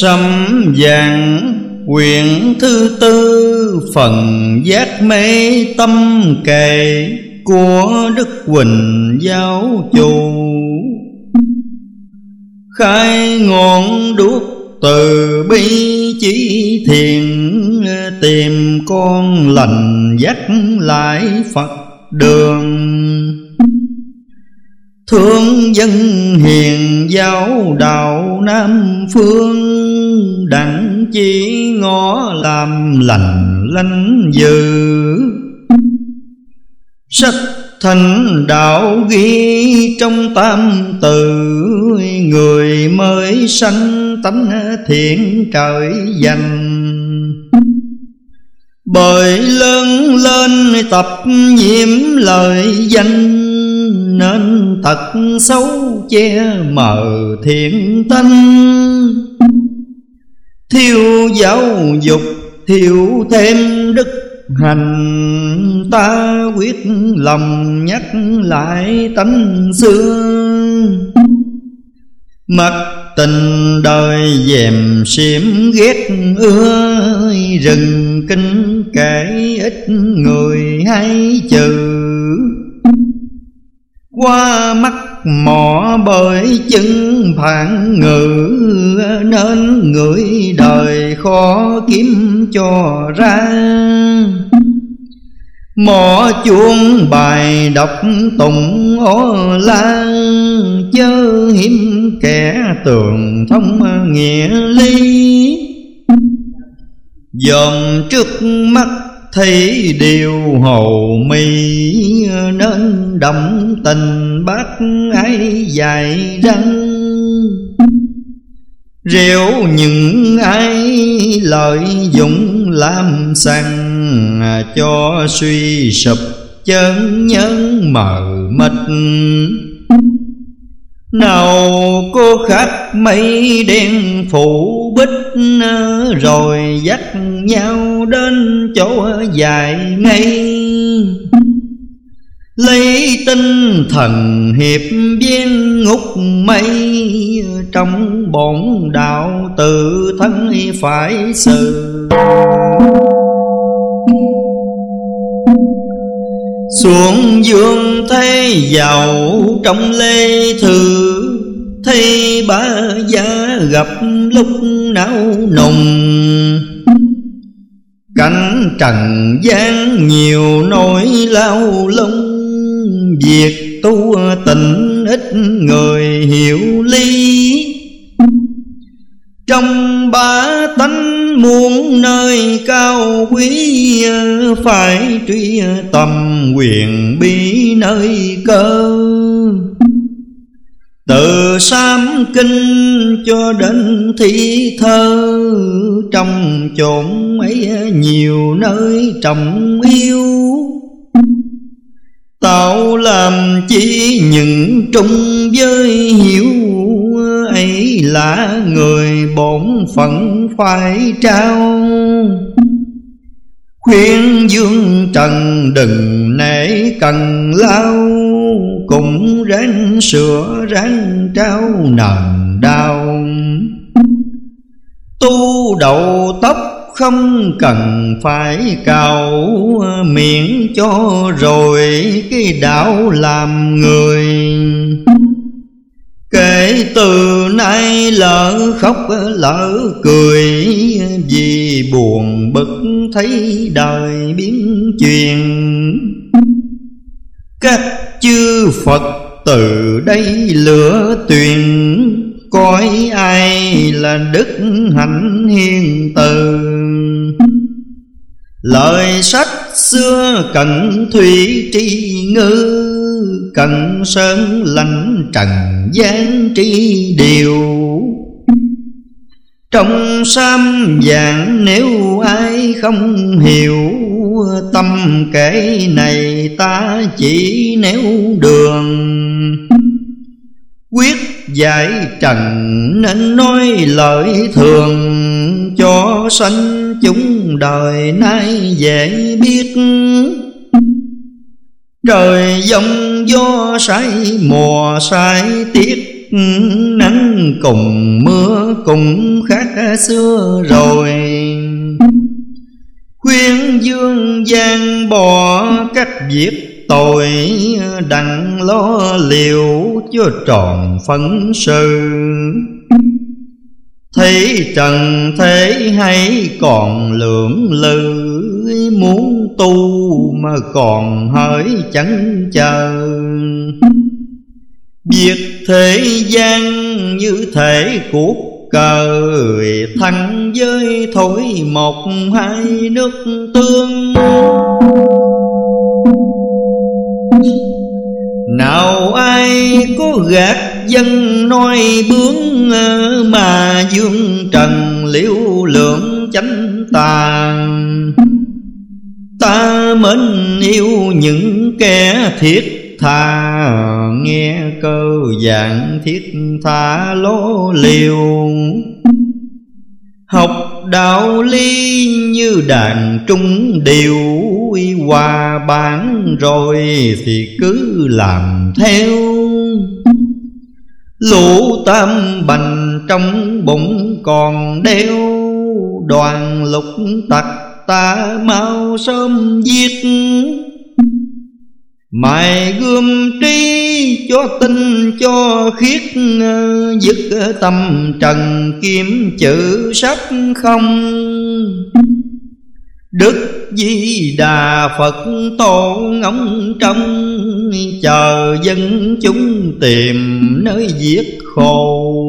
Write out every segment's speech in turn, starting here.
sâm vàng quyển thứ tư Phần giác mê tâm kệ Của Đức Quỳnh Giáo Chủ. Khai ngọn đuốc từ bi chỉ thiền Tìm con lành dắt lại Phật đường. Thương dân hiền giáo đạo Nam Phương Đặng chỉ ngõ làm lành lanh dư Sách thành đạo ghi trong tam từ Người mới sanh tánh thiện trời dành. Bởi lớn lên tập nhiễm lời danh, nên thật xấu che mờ thiện tánh thiếu giáo dục, thiếu thêm đức hành. Ta quyết lòng nhắc lại tánh xưa. Mặc tình đời dèm xiêm ghét ưa, Rừng kinh kể ít người hay trừ qua mắt mỏ bởi chân phản ngữ, Nên người đời khó kiếm cho ra. Mỏ chuông bài đọc tụng ô la Chớ hiếm kẻ tường thông nghĩa lý. Dòm trước mắt thấy điều hồ mì nên đậm tình bác ấy dài răng rượu những ai lợi dụng làm sằng cho suy sụp chân nhân mờ mịt nào cô khách mây đen phủ bích Rồi dắt nhau đến chỗ dài ngay. Lấy tinh thần hiệp viên ngục mây Trong bổn đạo tự thân phải sự xuống dương thế giàu trong lê thư, thấy ba gia gặp lúc não nùng. Cảnh trần gian nhiều nỗi lao lung, việc tu tình ít người hiểu lý. Trong ba tánh muôn nơi cao quý, phải truy tầm quyền bi nơi cơ. Từ sám kinh cho đến thi thơ, trong chốn ấy nhiều nơi trọng yêu. Tạo làm chi những trung với hiểu là người bổn phận phải trao. Khuyên dương trần đừng nể cần lao, cũng ráng sửa ráng trao nền đau. Tu đầu tóc không cần phải cào miệng cho rồi cái đạo làm người. Kể từ nay lỡ khóc, lỡ cười, Vì buồn bực thấy đời biến chuyển. Các chư Phật từ đây lửa tuyền, Coi ai là đức hạnh hiền từ. Lời sách xưa cận thủy tri ngư Cần sơn lạnh trần gian tri điều. Trong sam vàng nếu ai không hiểu, Tâm kể này ta chỉ nếu đường. Quyết giải trần nên nói lời thường, Cho sanh chúng đời nay dễ biết. Trời giông gió say mùa say tiết Nắng cùng mưa cùng khác xưa rồi. Khuyên dương gian bỏ cách việc tội, Đặng lo liệu cho tròn phấn sự. Thấy trần thế hay còn lưỡng lự, Muốn tu mà còn hỡi chẳng chờ. Việc thế gian như thể cuộc cờ Thăng với thổi một hai nước tương. Nào ai có gạt dân nói bướng Mà dương trần liễu lượng chánh tàn? Ta mến yêu những kẻ thiết tha, Nghe cơ dạng thiết tha lố liều. Học đạo ly như đàn trung điều Hòa bán rồi thì cứ làm theo. Lũ tam bành trong bụng còn đeo, Đoàn lục tặc ta mau sớm giết. Mài gươm trí cho tinh cho khiết Dứt tâm trần kiếm chữ sách không. Đức Di Đà Phật tổ ngóng trong Chờ dân chúng tìm nơi giết khổ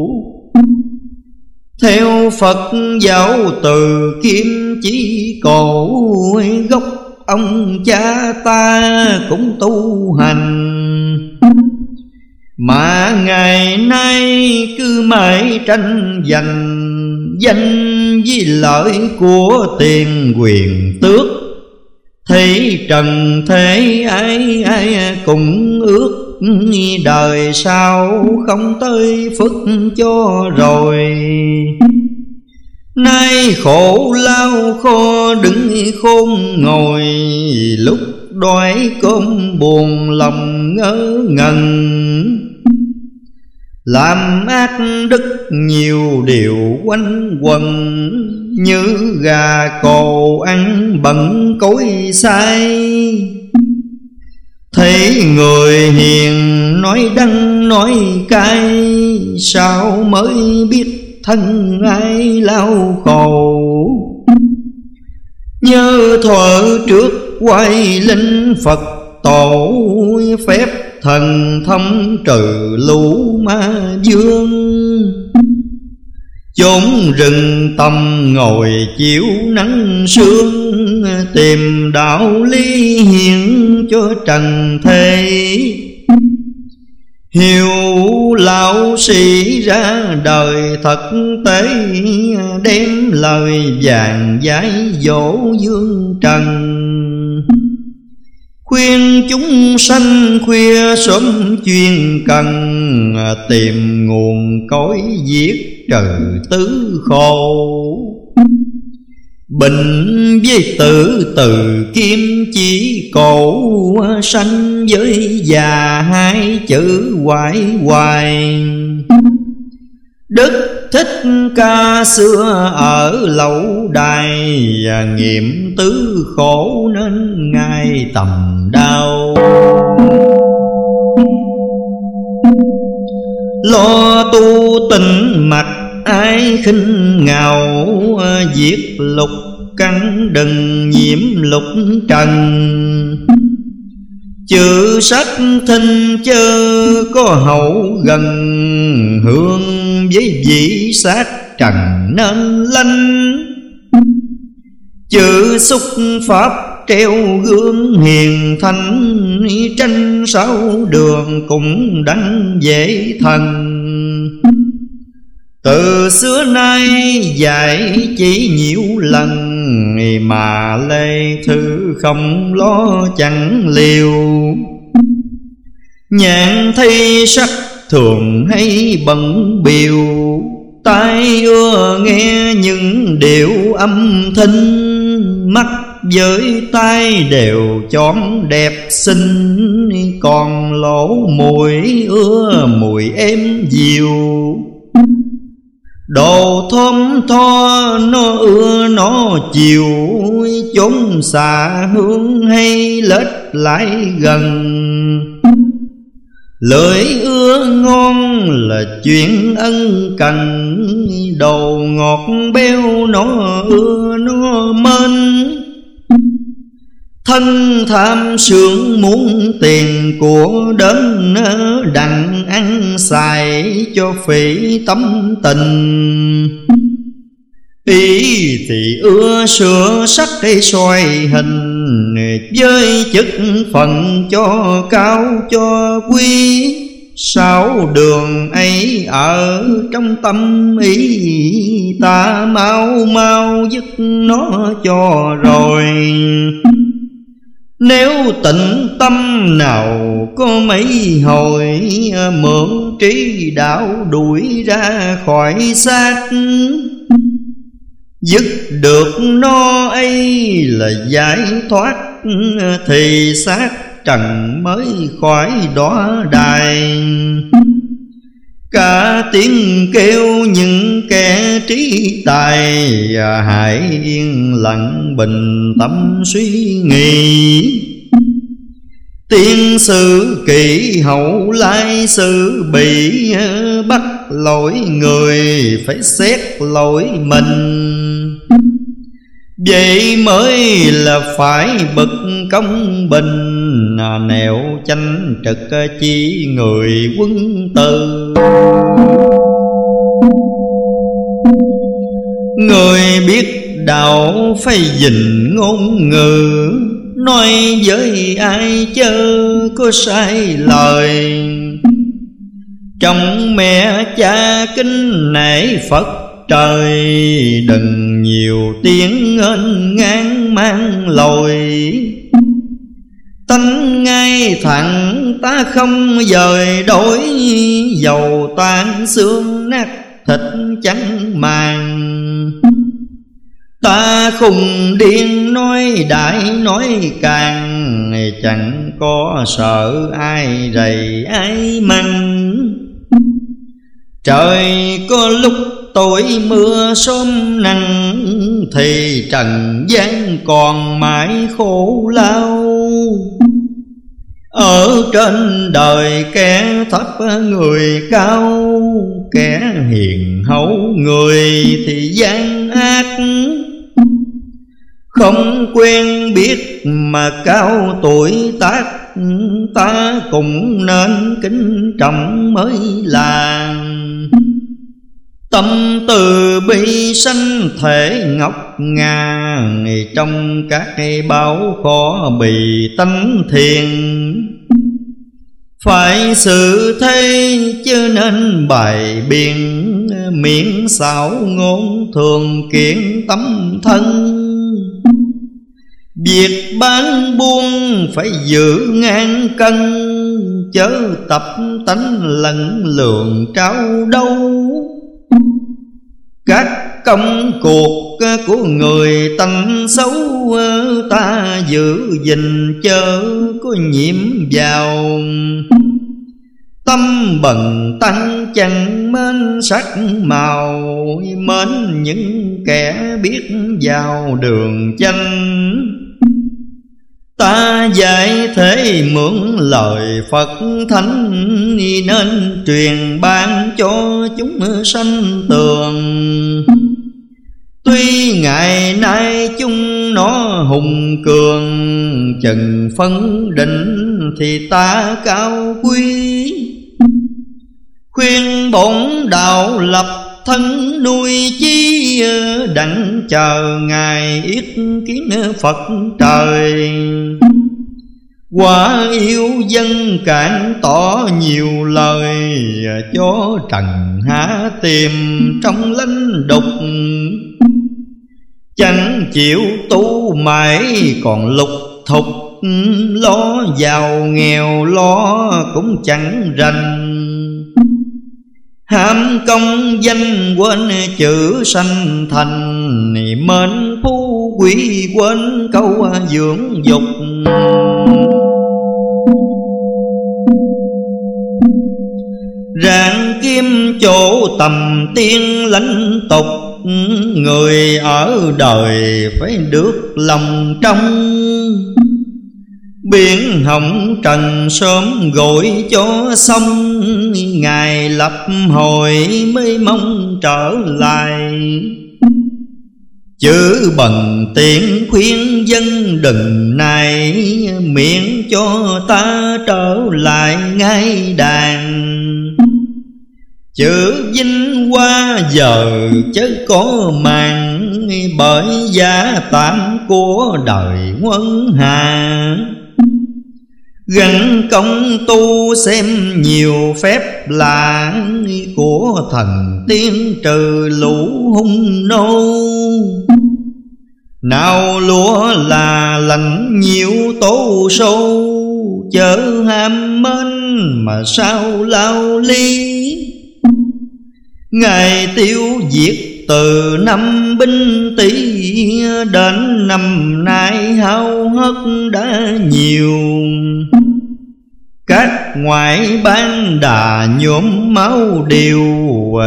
theo Phật giáo từ kim chỉ cổ Gốc ông cha ta cũng tu hành. Mà ngày nay cứ mãi tranh giành, Danh với lợi của tiền quyền tước. Thấy trần thế ai ai cũng ước Đời sau không tới phức cho rồi? Nay khổ lao kho đứng khôn ngồi, Lúc đói cơm buồn lòng ngỡ ngần Làm ác đức nhiều điều quanh quần Như gà cồ ăn bận cối sai Thấy người hiền nói đắng nói cay, Sao mới biết thân ai lao khổ? Nhớ thuở trước quay linh Phật tổ, Phép thần thâm trừ lũ ma dương. Chốn rừng tâm ngồi chiếu nắng sương, Tìm đạo lý hiện cho trần thế. Hiểu lão sĩ ra đời thật tế, Đem lời vàng giải dỗ dương trần. Khuyên chúng sanh khuya sớm chuyên cần, Tìm nguồn cõi diệt trừ tứ khổ bình với tử từ kim chỉ cổ Sanh với già hai chữ hoài hoài. Đức Thích Ca xưa ở lậu đài Nghiệm tứ khổ nên ngài tầm đau. Lo tu tình mặt ai khinh ngào Diệt lục căn đừng nhiễm lục trần. Chữ sách thinh chơ có hậu gần, Hương với vị sát trần nên lanh. Chữ xúc pháp treo gương hiền thanh, Tranh sáu đường cũng đắng dễ thành từ xưa nay dạy chỉ nhiều lần Mà lê thư không lo chẳng liều. Nhạn thi sắc thường hay bận biểu Tai ưa nghe những điệu âm thanh Mắt với tai đều chóm đẹp xinh, còn lỗ mũi ưa mùi êm dịu. Đồ thơm tho nó ưa, nó chiều, Chốn xà hương hay lết lại gần. Lưỡi ưa ngon là chuyện ân cần, Đồ ngọt béo nó ưa, nó mến. Thân tham sướng muốn tiền của đến Đặng ăn xài cho phỉ tâm tình. Ý thì ưa sửa sắc để xoay hình, Với chức phận cho cao cho quý. Sáu đường ấy ở trong tâm ý, Ta mau mau dứt nó cho rồi nếu tịnh tâm nào có mấy hồi, Mượn trí đạo đuổi ra khỏi xác. Dứt được nó ấy là giải thoát, Thì xác trần mới khỏi đó đài. Cả tiếng kêu những kẻ trí tài à, Hãy yên lặng bình tâm suy nghĩ. Tiên sự kỳ hậu lai sự bị à, Bắt lỗi người, phải xét lỗi mình. Vậy mới là phải bực công bình. Ờ, nẻo chanh trực ờ, chi người quân tử Người biết đạo phải dình ngôn ngữ, Nói với ai chớ có sai lời. Trong mẹ cha kính nể Phật trời, Đừng nhiều tiếng ngên ngang mang lồi Tánh ngay thẳng ta không dời đổi Dầu tan xương nát thịt trắng màng. Ta khùng điên nói đại nói càng, Chẳng có sợ ai rầy ai măng Trời có lúc tối mưa sớm nắng, Thì trần gian còn mãi khổ lao. Ở trên đời kẻ thấp người cao, Kẻ hiền hậu người thì gian ác. Không quen biết mà cao tuổi tác, Ta cũng nên kính trọng mới là Tâm từ bi sanh thể ngọc ngà, Trong các báo khó bị tánh thiền. Phải sự thế chứ nên bài biện Miệng xảo ngôn thường kiện tâm thân. Việc bán buôn phải giữ ngang cân, Chớ tập tánh lẫn lượng trao đâu. Các công cuộc ờ, của người tánh xấu ờ, ta giữ gìn chớ có nhiễm vào. Tâm bần tăng chẳng mến sắc màu, Mến những kẻ biết vào đường chanh Ta dạy thế mượn lời Phật Thánh, Nên truyền ban cho chúng sanh tường. Tuy ngày nay chúng nó hùng cường Chừng phân định thì ta cao quý. Khuyên bổn đạo lập thân nuôi chi đặng chờ ngài ít kiến phật trời. Quả yêu dân cản tỏ nhiều lời, cho trần hạ tìm trong lánh đục chẳng chịu tu mãi, còn lục thục ừ, lo giàu nghèo lo cũng chẳng rành. Ham công danh quên chữ sanh thành, Mến phú quý quên câu dưỡng dục. Rạng kim chỗ tầm tiên lãnh tục Người ở đời phải được lòng trong. Biển hồng trần sớm gọi cho xong. Ngài lập hồi mới mong trở lại. Chữ bần tiện khuyên dân đừng này Miễn cho ta trở lại ngay đàn Chữ vinh qua giờ chớ có màng Bởi giá tạm của đời quân hà. Gần công tu xem nhiều phép lạ Của thần tiên trừ lũ hung nô. Nào lúa là lạnh nhiều tố sâu Chớ ham mến mà sao lao ly. Ngày tiêu diệt từ năm binh tỷ Đến năm nay hao hất đã nhiều. Các ngoại ban đà nhuộm máu điều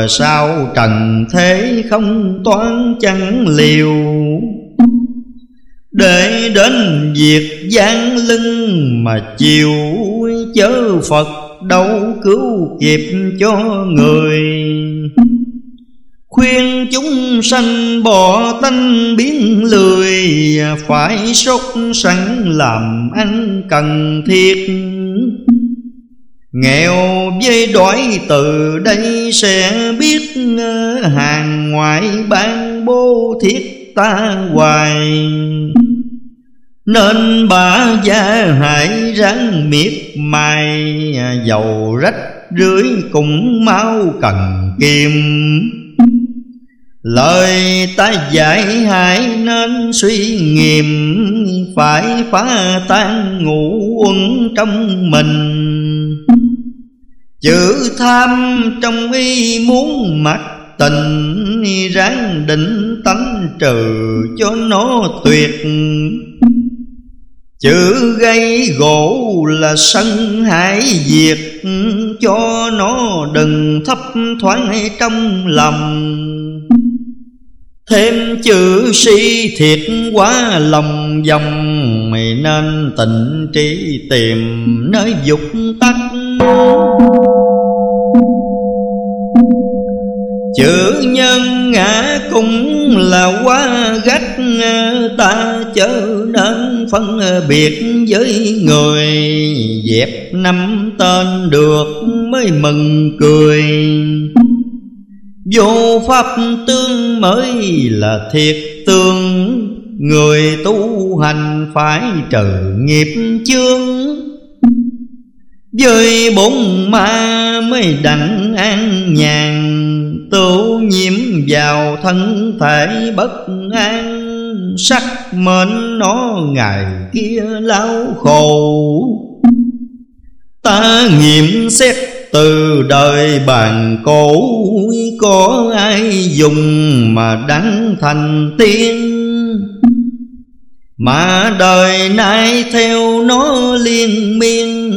Sao trần thế không toán chẳng liều. Để đến việc gian lưng mà chiều chớ Phật đâu cứu kịp cho người. Khuyên chúng sanh bỏ tanh biến lười, Phải sốt sẵn làm ăn cần thiết. Nghèo với đói từ đây sẽ biết Hàng ngoại ban bố thiết ta hoài. Nên bà gia hại ráng miệt mài, Dầu rách rưới cũng mau cần kiềm. Lời ta dạy hãy nên suy nghiệm, Phải phá tan ngũ uẩn trong mình. Chữ tham trong y muốn mặc tình, Ráng định tánh trừ cho nó tuyệt. Chữ gây gỗ là sân hải diệt, Cho nó đừng thấp thoáng trong lòng. Thêm chữ si thiệt quá, lòng dòng Mày nên tịnh trí tìm nơi dục tắc Chữ nhân ngã cũng là quá gắt, Ta chớ nên phân biệt với người. Dẹp năm tên được mới mừng cười. Vô pháp tương mới là thiệt tương. Người tu hành phải trừ nghiệp chương Với bốn ma mới đặng an nhàn, Tu nhiễm vào thân thể bất an. Sắc mến nó ngày kia lao khổ. Ta nghiệm xét từ đời bàn cổ Có ai dùng mà đắng thành tiên? Mà đời nay theo nó liên miên,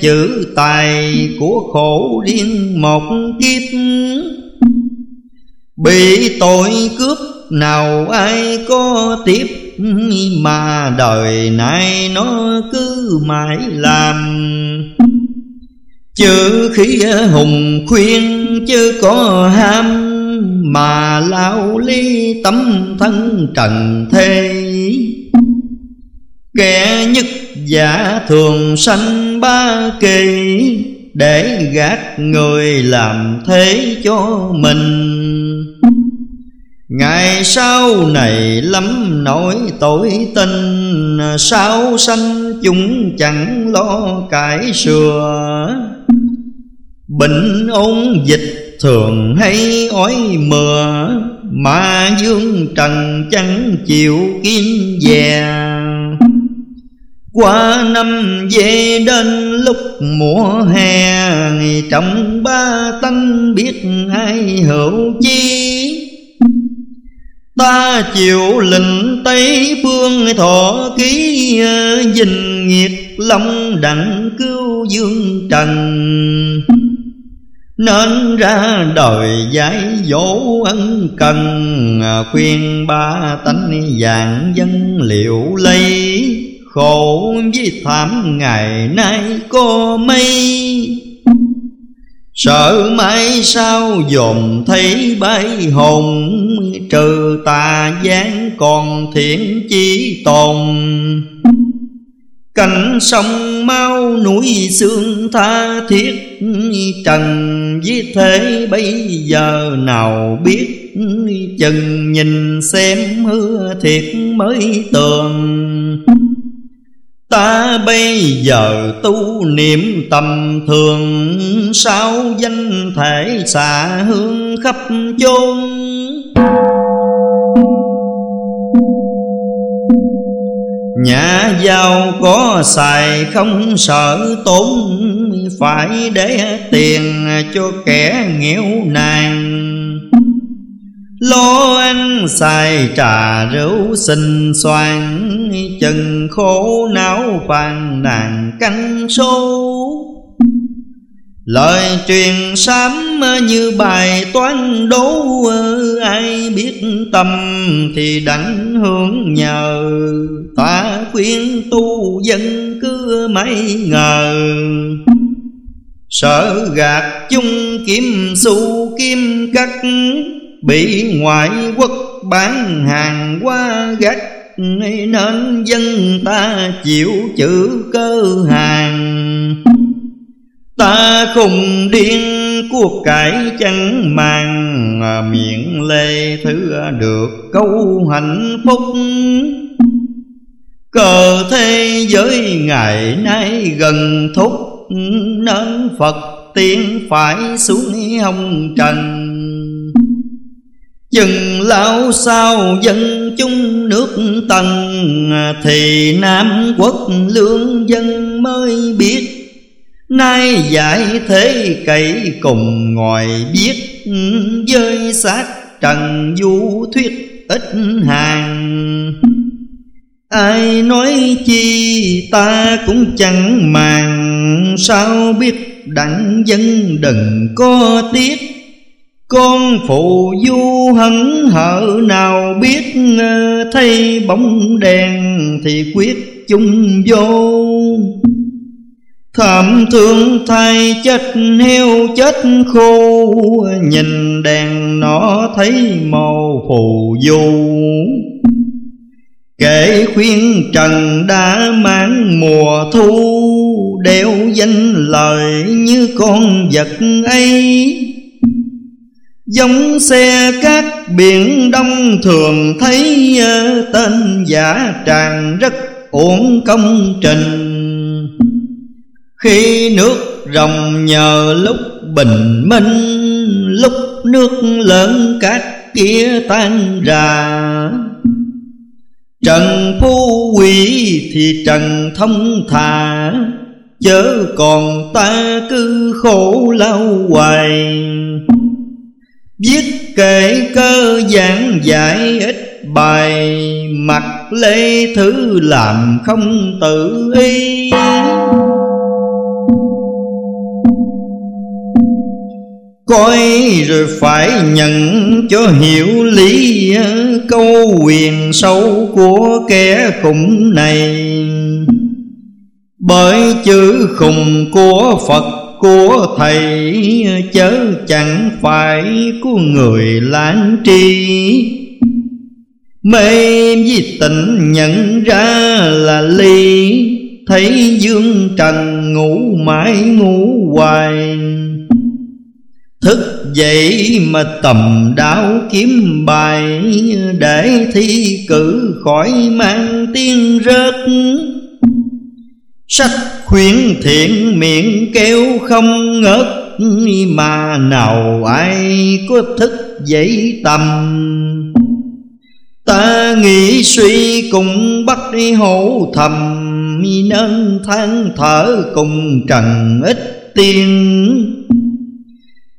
Chữ tài của khổ điên một kiếp. Bị tội cướp nào ai có tiếp, Mà đời nay nó cứ mãi làm. Chữ khí ờ, hùng khuyên chứ có ham, Mà lao ly tấm thân trần thế. Kẻ nhất giả thường sanh ba kỳ, Để gạt người làm thế cho mình. Ngày sau này lắm nỗi tội tình, Sao sanh chúng chẳng lo cải sửa. Bệnh ôn dịch thường hay ói mưa Mà dương trần chẳng chịu kim dè. Qua năm về đến lúc mùa hè Trong ba tánh biết ai hữu chi. Ta chịu lệnh Tây phương thọ ký Dình nghiệt long đặng cứu dương trần nên ra đời giải dỗ ân cần à, khuyên ba tánh dạng dân liệu lây. Khổ với thảm ngày nay có mây. Sợ mãi sao dồn thấy bay hồn, Trừ tà gián còn thiện chi tồn. Cảnh sông mau núi xương tha thiết, Trần với thế bây giờ nào biết? Chừng nhìn xem hứa thiệt mới tường. Ta bây giờ tu niệm tầm thường, Sao danh thể xạ hương khắp chốn? Nhà giàu có xài không sợ tốn, Phải để tiền cho kẻ nghèo nàn. Lo ăn xài trà rượu xinh xoan, Chừng khổ não phàn nàn canh sâu. Lời truyền sám như bài toán đố Ai biết tâm thì đảnh hướng nhờ. Ta khuyên tu dân cứ mấy ngờ. Sợ gạt chung kim su kim cắt, Bị ngoại quốc bán hàng qua gắt Nên dân ta chịu chữ cơ hàng. Ta không điên, cuộc cải chẳng màng à, Miệng lê thứ à, được câu hạnh phúc. Cờ thế giới ngày nay gần thúc, Nên Phật tiên phải xuống hồng trần. Chừng lão sao dân chung nước tần à, Thì Nam quốc lương dân mới biết. Nay giải thế cậy cùng ngồi biết Với xác trần du thuyết ít hàng. Ai nói chi ta cũng chẳng màng, Sao biết đặng dân đừng có tiếc. Con phụ du hấn hở nào biết, Thấy bóng đèn thì quyết chung vô. Thảm thương thay chết, heo chết, khô, Nhìn đèn nó thấy màu phù du Kể khuyên trần đã mang mùa thu, Đeo danh lời như con vật ấy. Giống xe cát biển đông thường thấy ờ, Tên giả tràn rất uổng công trình. Khi nước rồng nhờ lúc bình minh, Lúc nước lớn cát kia tan ra. Trần phú quỷ thì trần thông thà, Chớ còn ta cứ khổ lao hoài. Viết kể cơ giảng giải ít bài Mặt lê thứ làm không tự ý. Coi rồi phải nhận cho hiểu lý ờ, Câu quyền sâu của kẻ khủng này. Bởi chữ khùng của Phật, của thầy ờ, chớ chẳng phải của người lãng tri. Mê với tình nhận ra là ly, thấy dương trần ngủ mãi ngủ hoài thức dậy mà tầm đáo kiếm bài, để thi cử khỏi mang tiếng rớt. Sách khuyến thiện miệng kêu không ngớt, Mà nào ai có thức dậy tầm. Ta nghĩ suy cùng bắt đi hổ thầm, Nên than thở cùng trần ít tiên.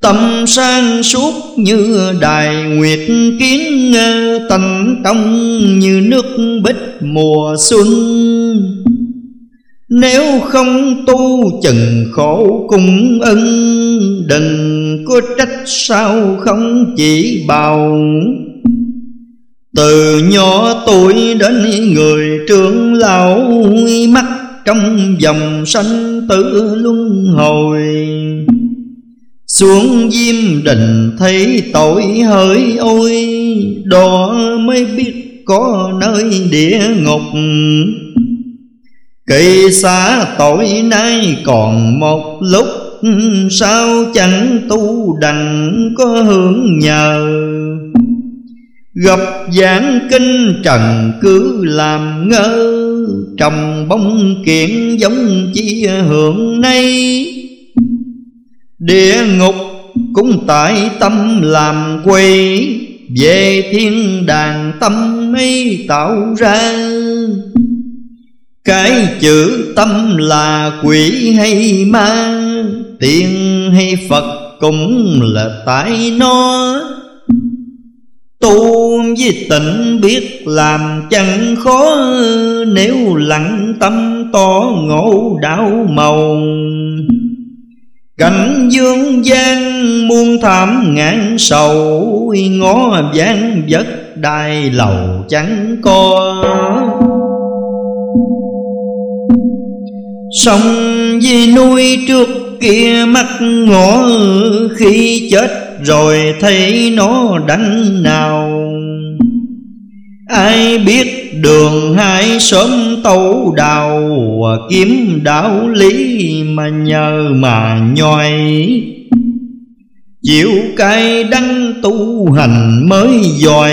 Tâm sang suốt như đài nguyệt kiến Tành trong như nước bích mùa xuân. Nếu không tu chừng khổ cung ân Đừng Có trách sao không chỉ bào. Từ nhỏ tuổi đến người trưởng lão, Mắt trong dòng sanh tử luân hồi xuống diêm đình thấy tội hỡi ôi, Đó mới biết có nơi địa ngục. Kỳ xa tội nay còn một lúc, Sao chẳng tu đành có hưởng nhờ? Gặp giảng kinh trần cứ làm ngơ Trong bóng kiện giống chia hưởng nay. Địa ngục cũng tại tâm làm quỷ. Về thiên đàng tâm ấy tạo ra. Cái chữ tâm là quỷ hay ma? Tiên hay Phật cũng là tại nó. Tu với tịnh biết làm chẳng khó. Nếu lặng tâm to ngộ đạo màu Cảnh dương gian muôn thảm ngàn sầu Ngó ván vất đai lầu chẳng co Sông vì nuôi trước kia mắt ngõ Khi chết rồi thấy nó đánh nào. Ai biết đường hai sớm tấu đào Kiếm đạo lý mà nhờ mà nhoi. Chịu cay đắng tu hành mới giỏi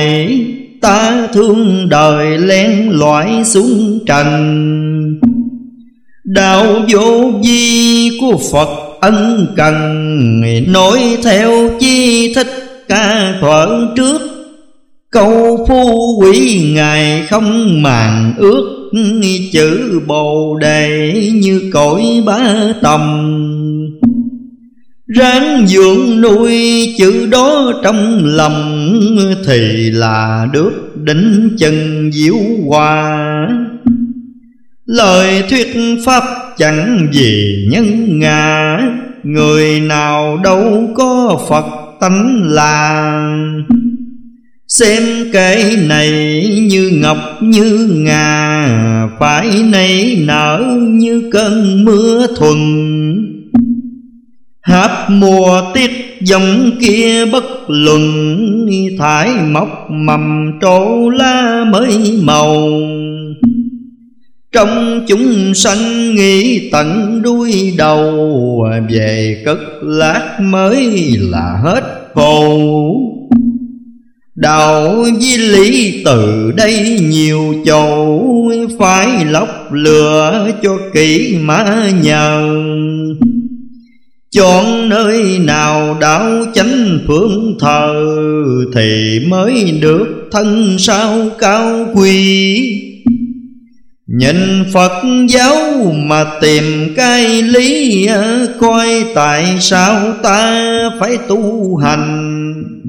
Ta thương đời len loại xuống trần. Đạo vô vi của Phật ân cần, Nói theo chi thích ca thuận trước. Câu phu quỷ ngài không màng ước Chữ bồ đề như cõi bá tầm Ráng dưỡng nuôi chữ đó trong lòng Thì là được đỉnh chân diệu hòa Lời thuyết pháp chẳng gì nhân ngã, Người nào đâu có Phật tánh làng. Xem cây này như ngọc như ngà, Phải nảy nở như cơn mưa thuần. Hạp mùa tiết dòng kia bất luận, Thải mọc mầm trổ lá mới màu. Trong chúng sanh nghĩ tận đuôi đầu, Về cất lát mới là hết khổ Đạo di lý từ đây nhiều chỗ, Phải lọc lừa cho kỹ mà nhờ. Chọn nơi nào đạo chánh phương thờ, Thì mới được thân sao cao quý. Nhìn Phật giáo mà tìm cái lý, Coi tại sao ta phải tu hành?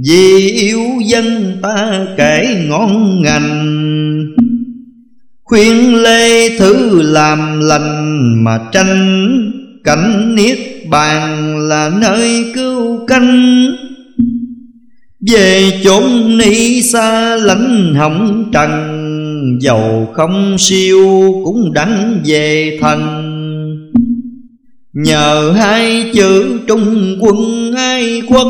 Vì yêu dân ta kể ngon ngành, Khuyên lê thứ làm lành mà tranh. Cảnh niết bàn là nơi cứu canh Về chốn ni xa lãnh hồng trần Dầu không siêu cũng đắng về thần. Nhờ hai chữ trung quân ai quốc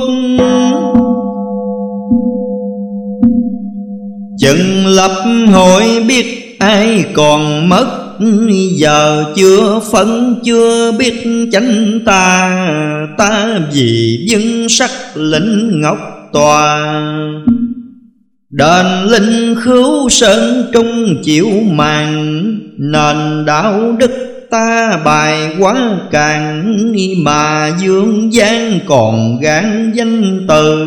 Chừng lập hội biết ai còn mất, Giờ chưa phân chưa biết chánh ta. Ta vì dưng sắc lĩnh ngọc tòa. Đền linh khứu sơn trung chịu màng, Nền đạo đức ta bài quá càng, Mà dương gian còn gán danh từ.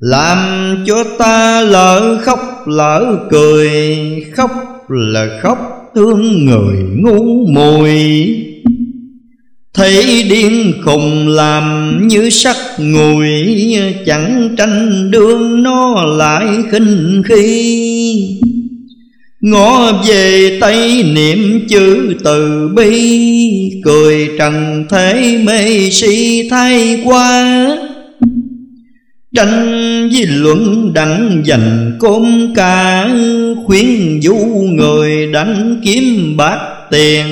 Làm cho ta lỡ khóc, lỡ cười. Khóc là khóc thương người ngu mùi Thấy điên khùng làm như sắc ngùi, Chẳng tranh đương nó lại khinh khi. Ngó về tay niệm chữ từ bi, Cười trần thế mê si thay qua. Tranh với luận đặng dành côm ca, Khuyến du người đánh kiếm bạc tiền.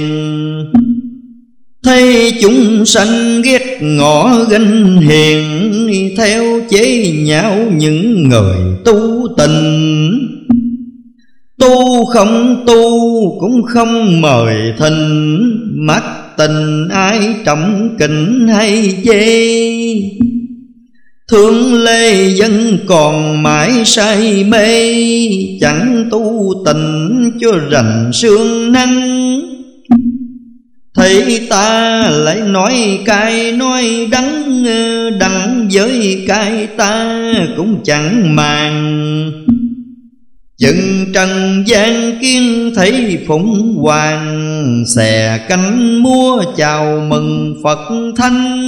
Thấy chúng sanh ghét ngõ ganh hiền, Theo chế nhạo những người tu tình. Tu không tu cũng không mời thình Mắt tình ai trọng kính hay chê. Thương lê dân còn mãi say mê, Chẳng tu tình cho rành sương năng Thấy ta lại nói cay nói đắng Đắng với cay ta cũng chẳng màng. Chừng trần gian kiên thấy phụng hoàng, Xè cánh múa chào mừng Phật thanh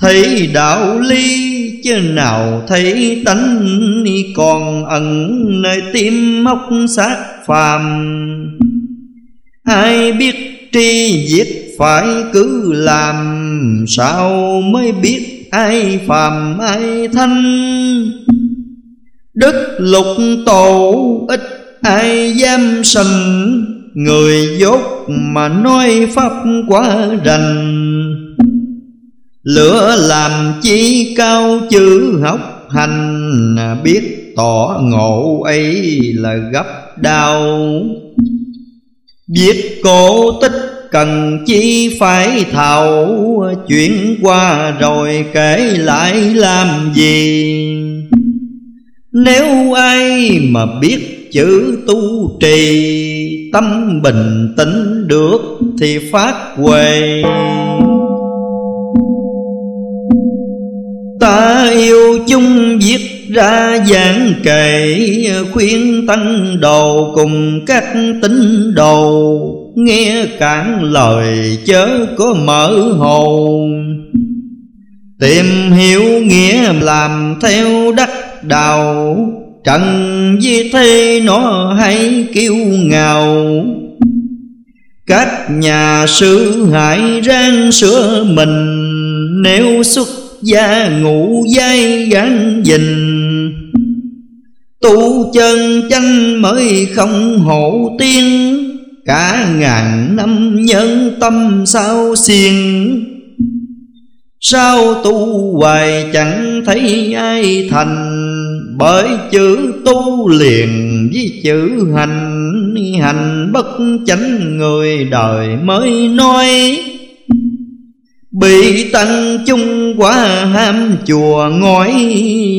Thấy đạo ly chứ nào thấy tánh Còn ẩn nơi tim móc xác phàm. Ai biết tri diệt phải cứ làm, Sao mới biết ai phàm, ai thanh? Đức lục tổ ít ai dám sanh, Người dốt mà nói pháp quá rành Lửa làm chi cao chữ học hành, Biết tỏ ngộ ấy là gấp đau. Biết cổ tích cần chi phải thảo, chuyển qua rồi kể lại làm gì? Nếu ai mà biết chữ tu trì, Tâm bình tĩnh được thì phát huệ. Ta yêu chung viết ra giảng kệ, Khuyên tăng đầu cùng các tín đồ. Nghe cản lời chớ có mở hồn. Tìm hiểu nghĩa làm theo đắc đạo. Trần di thế nó hay kêu ngào. Các nhà sư hãy ráng sửa mình. Nếu xuất gia ngủ dây gắn dình. Tu chân chanh mới không hộ tiên, Cả ngàn năm nhân tâm sao xiên Sao tu hoài chẳng thấy ai thành, Bởi chữ tu liền với chữ hành. Hành bất chánh người đời mới nói Bị tăng chung quá ham chùa ngói,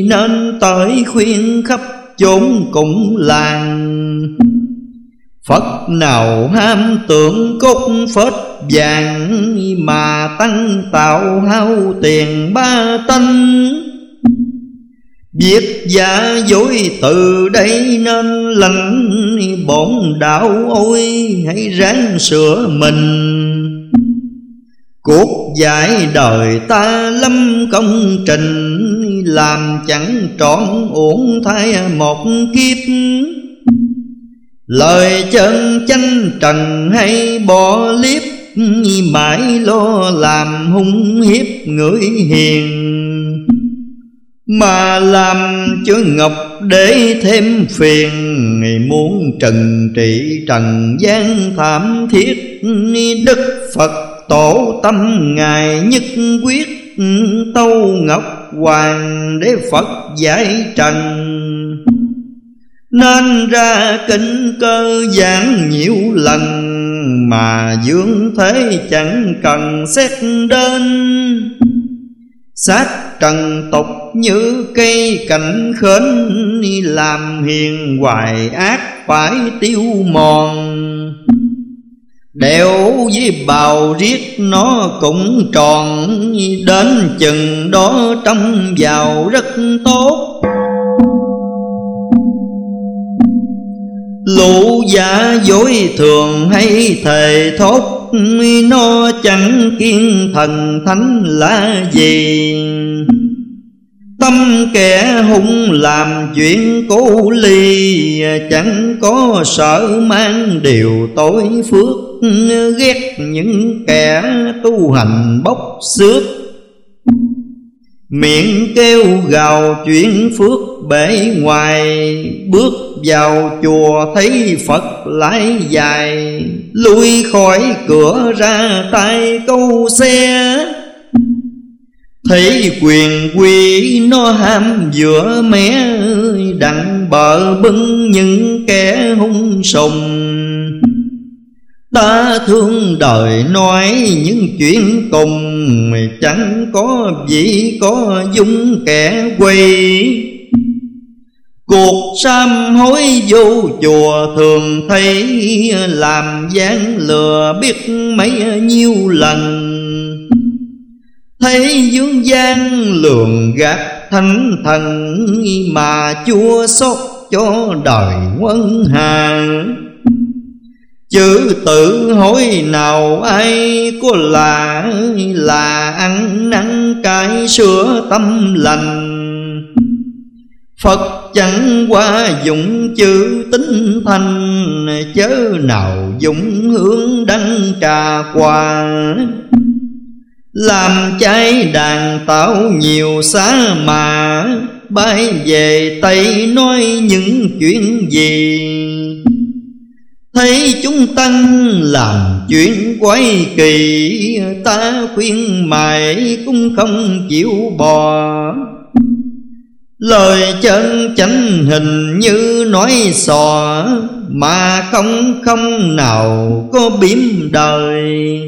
Nên tới khuyên khắp chốn cũng làng. Phật nào ham tưởng cốt phết vàng, Mà tăng tạo hao tiền ba tanh. Việc giả dối từ đây nên lành, Bổn đạo ôi, hãy ráng sửa mình. Cuộc giải đời ta lâm công trình, Làm chẳng trọn uổng thay một kiếp. Lời chân chanh trần hay bỏ liếp Mãi lo làm hung hiếp người hiền. Mà làm chữ ngọc để thêm phiền, Muốn trần trị trần gian thảm thiết Đức Phật tổ tâm ngài nhất quyết, tâu ngọc hoàng để phật giải trần. Nên ra kinh cơ giảng nhiều lần, mà dương thế chẳng cần xét đến. Sát trần tục như cây cảnh khến, làm hiền hoài ác phải tiêu mòn. Đeo với bào riết nó cũng tròn, Đến chừng đó trong vào rất tốt. Lũ giả dối thường hay thề thốt, Nó chẳng kiên thần thánh là gì. Tâm kẻ hung làm chuyện cố ly, Chẳng có sợ mang điều tối phước. Ghét những kẻ tu hành bốc xước. Miệng kêu gào chuyển phước bể ngoài, Bước vào chùa thấy Phật lái dài. Lui khỏi cửa ra tay câu xe. Thấy quyền quy nó ham giữa mé, Đặng bờ bưng những kẻ hung sùng. Ta thương đời nói những chuyện cùng, Chẳng có gì có dung kẻ quay Cuộc sám hối vô chùa thường thấy, Làm gian lừa biết mấy nhiêu lần Thấy dương gian lường gạt thánh thần, Mà chúa xót cho đời quân hàng. Chữ tự hối nào ai có là Là ăn năn cải sửa tâm lành. Phật chẳng qua dụng chữ tính thành, Chớ nào dụng hướng đăng trà quà. Làm cháy đàn tạo nhiều xá mà, Bay về Tây nói những chuyện gì? Thấy chúng tăng làm chuyện quái kỳ, Ta khuyên mày cũng không chịu bò Lời chân chánh hình như nói sò Mà không không nào có biếm đời.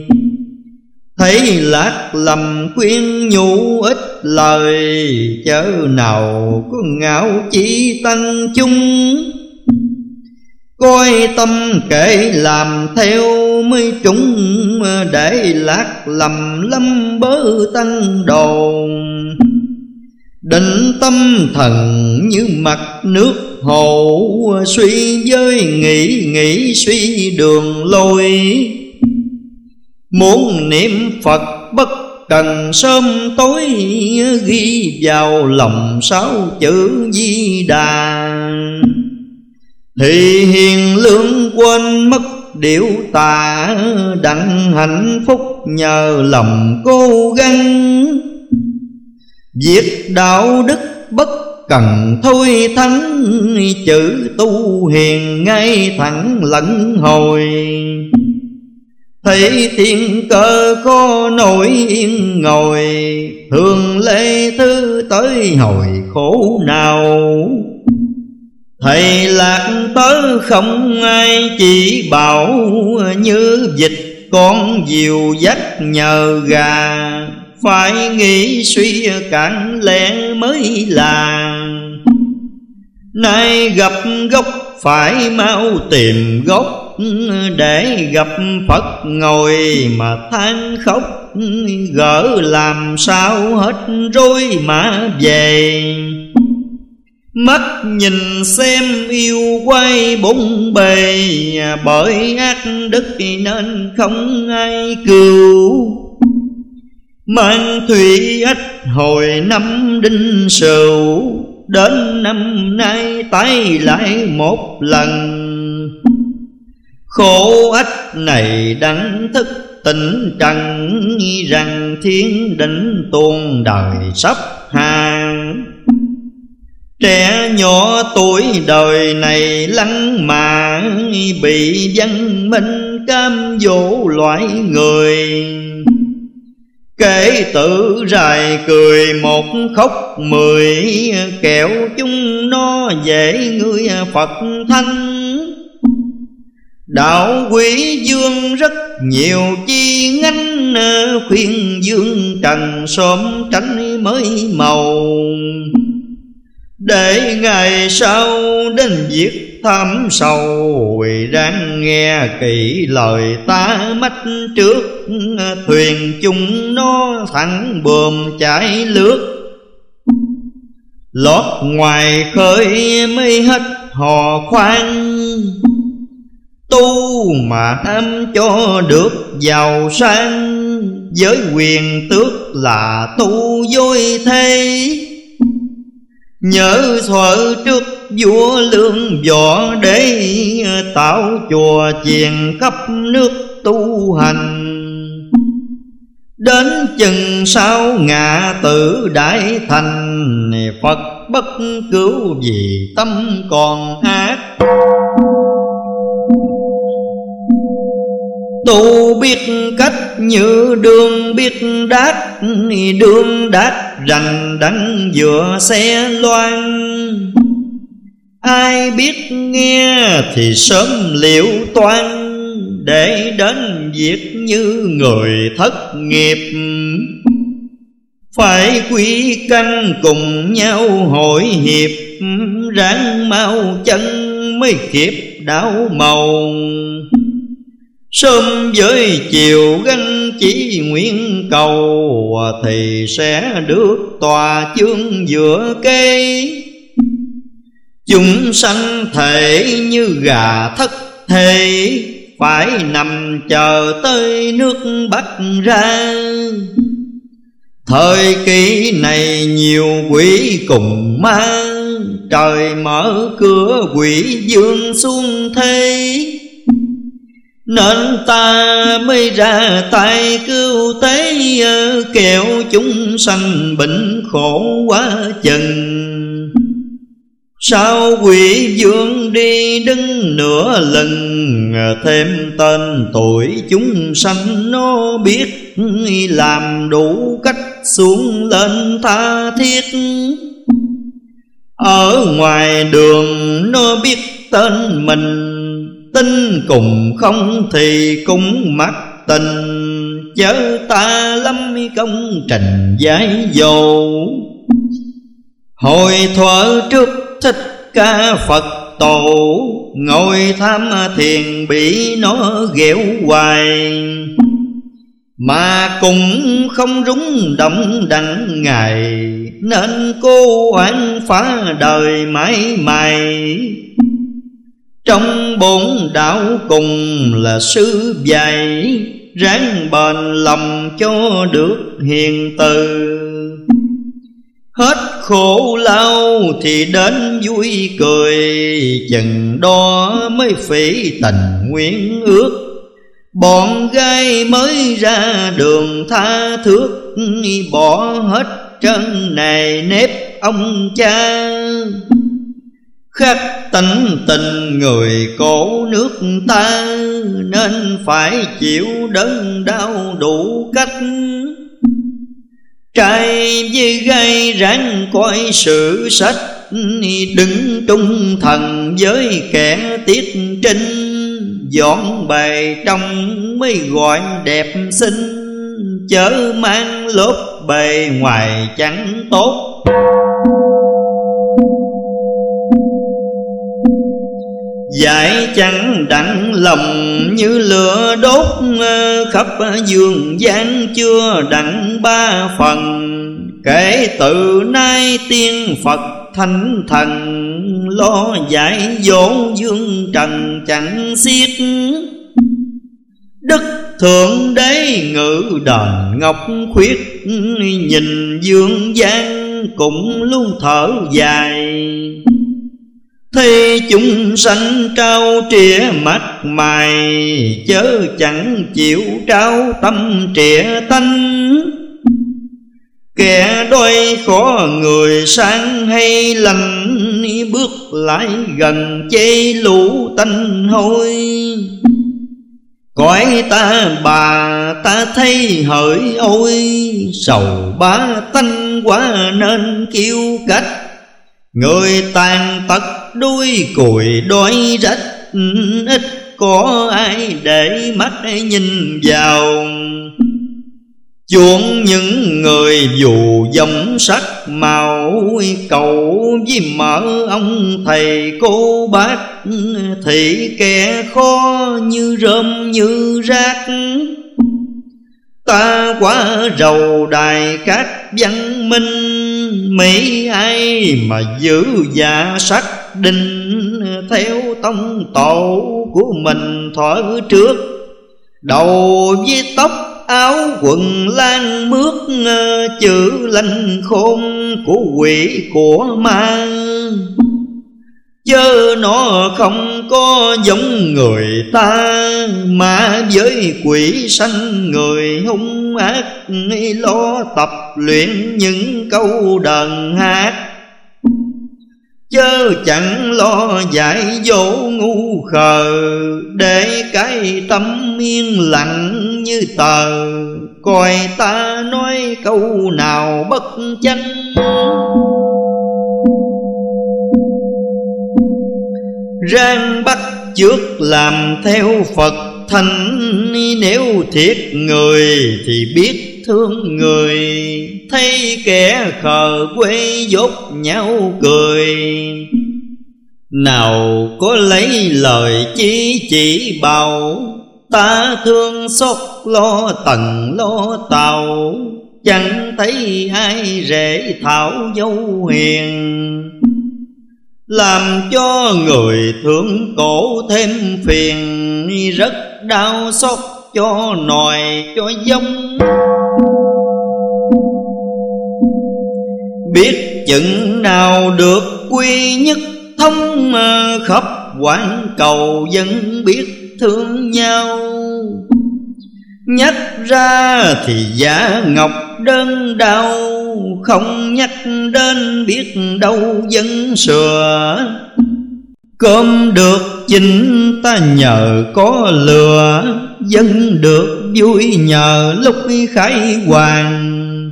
Thấy lạc lầm khuyên nhủ ít lời, Chớ nào có ngạo chỉ tăng chung. Coi tâm kệ làm theo mới chúng, Để lạc lầm lâm bớ tăng đồn. Định tâm thần như mặt nước hồ, Suy giới nghĩ nghĩ suy đường lôi. Muốn niệm Phật bất cần sớm tối, Ghi vào lòng sáu chữ di đà. Thì hiền lương quên mất điểu tà, Đặng hạnh phúc nhờ lòng cố gắng. Việc đạo đức bất cần thôi thắng Chữ tu hiền ngay thẳng lẫn hồi. Thấy tiền cơ có nổi yên ngồi, Thường lê thứ tới hồi khổ nào. Thầy lạc tớ không ai chỉ bảo Như dịch con diều dắt nhờ gà. Phải nghĩ suy cản lẽ mới là. Nay gặp gốc, phải mau tìm gốc. Để gặp Phật ngồi mà than khóc, Gỡ làm sao hết rối mà về. Mắt nhìn xem yêu quay bụng bề, Bởi ác đức nên không ai cứu. Mang thủy ách hồi năm đinh sửu, Đến năm nay tái lại một lần. Khổ ách này đắng thức tỉnh trần, Rằng thiên định tuôn đời sắp hàng. Trẻ nhỏ tuổi đời này lăng mà Bị văn minh cam dỗ loại người. Kể tử rài cười một khóc mười Kẹo chúng nó dễ người Phật thanh Đạo quý dương rất nhiều chi ngánh Khuyên dương trần sớm tránh mới màu. Để ngày sau đến việc tham sầu Ráng nghe kỹ lời ta mách trước. Thuyền chung nó thẳng bờm chảy lướt. Lót ngoài khơi mới hết hò khoan. Tu mà âm cho được giàu sang, Với quyền tước là tu vui thế. Nhớ thuở trước vua lương võ đế, tạo chùa chiền khắp nước tu hành. Đến chừng sau ngạ tử đại thành, Phật bất cứu vì tâm còn ác. Tu biết cách như đường biết đát, Đường đát rành đắng giữa xe loan. Ai biết nghe thì sớm liệu toan, Để đến việc như người thất nghiệp. Phải quy căn cùng nhau hội hiệp, Ráng mau chân mới kịp đảo màu. Sớm với chiều ganh chỉ nguyện cầu à, Thì sẽ được tòa chương giữa cây Chúng sanh thể như gà thất thể Phải nằm chờ tới nước bắt ra. Thời kỳ này nhiều quỷ cùng ma, Trời mở cửa quỷ dương xuống thế nên ta mới ra tay cứu tế Kẹo chúng sanh bệnh khổ quá chừng. Sao quỷ dương đi đứng nửa lần, Thêm tên tuổi chúng sanh nó biết Làm đủ cách xuống lên tha thiết. Ở ngoài đường nó biết tên mình Tin cùng không thì cũng mắc tình. Chớ ta lâm công trình giải dầu. Hồi thuở trước thích ca Phật tổ, Ngồi tham thiền bị nó ghẹo hoài. Mà cũng không rúng động đặng ngày Nên cô oán phá đời mãi mày trong bốn đạo cùng là sư dạy, Ráng bền lòng cho được hiền từ. Hết khổ lao thì đến vui cười, Chừng đó mới phỉ tình nguyện ước. Bọn gai mới ra đường tha thước, Bỏ hết chân này nếp ông cha khắc tánh tình người cổ nước ta, Nên phải chịu đớn đau đủ cách. Trai với gây ráng coi sự sách, Đứng trung thần với kẻ tiết trinh. Dọn bài trong mới gọi đẹp xinh, Chớ mang lốp bề ngoài chẳng tốt. Giải chẳng đặng lòng như lửa đốt ờ, Khắp dương gian chưa đặng ba phần. Kể từ nay tiên Phật thánh thần, Lo giải dỗ dương trần chẳng xiết. Đức Thượng Đế ngự đền ngọc khuyết, Nhìn dương gian cũng luôn thở dài. Thấy chúng sanh trao trĩa mắt mày, Chớ chẳng chịu trao tâm trĩa tánh. Kẻ đôi khó người sang hay lành, Bước lại gần chê lũ tanh hôi. Cõi ta bà ta thấy hỡi ôi, Sầu ba tanh quá nên kêu cách. Người tàn tật đuôi cùi đói rách, Ít có ai để mắt nhìn vào. Chuộng những người dù dòng sắc màu, Cầu với mở ông thầy cô bác, Thì kẻ khó như rơm như rác. Ta quá rầu đài cát văn minh Mỹ ai mà giữ dạ sắc định Theo tông tổ của mình thở trước. Đầu với tóc áo quần lan mướt, chữ lanh khôn của quỷ của ma. Chớ nó không có giống người ta, Mà với quỷ sanh người hung ác, Lo tập luyện những câu đàn hát. Chớ chẳng lo dạy dỗ ngu khờ, Để cái tâm yên lặng như tờ. Coi ta nói câu nào bất chánh. Rang bắt trước làm theo Phật thành Nếu thiệt người thì biết thương người. Thấy kẻ khờ quê dốt nhau cười. Nào có lấy lời chi chỉ bào, Ta thương xót lo tầng lo tàu. Chẳng thấy ai rễ thảo dấu hiền. Làm cho người thương cổ thêm phiền, Rất đau xót cho nòi cho giống. Biết chừng nào được quy nhất, thông Khắp quảng cầu dân biết thương nhau. Nhắc ra thì giả ngọc đơn đau, Không nhắc đến biết đâu vẫn sửa. Cơm được chính ta nhờ có lừa Dân được vui nhờ lúc khai hoàng.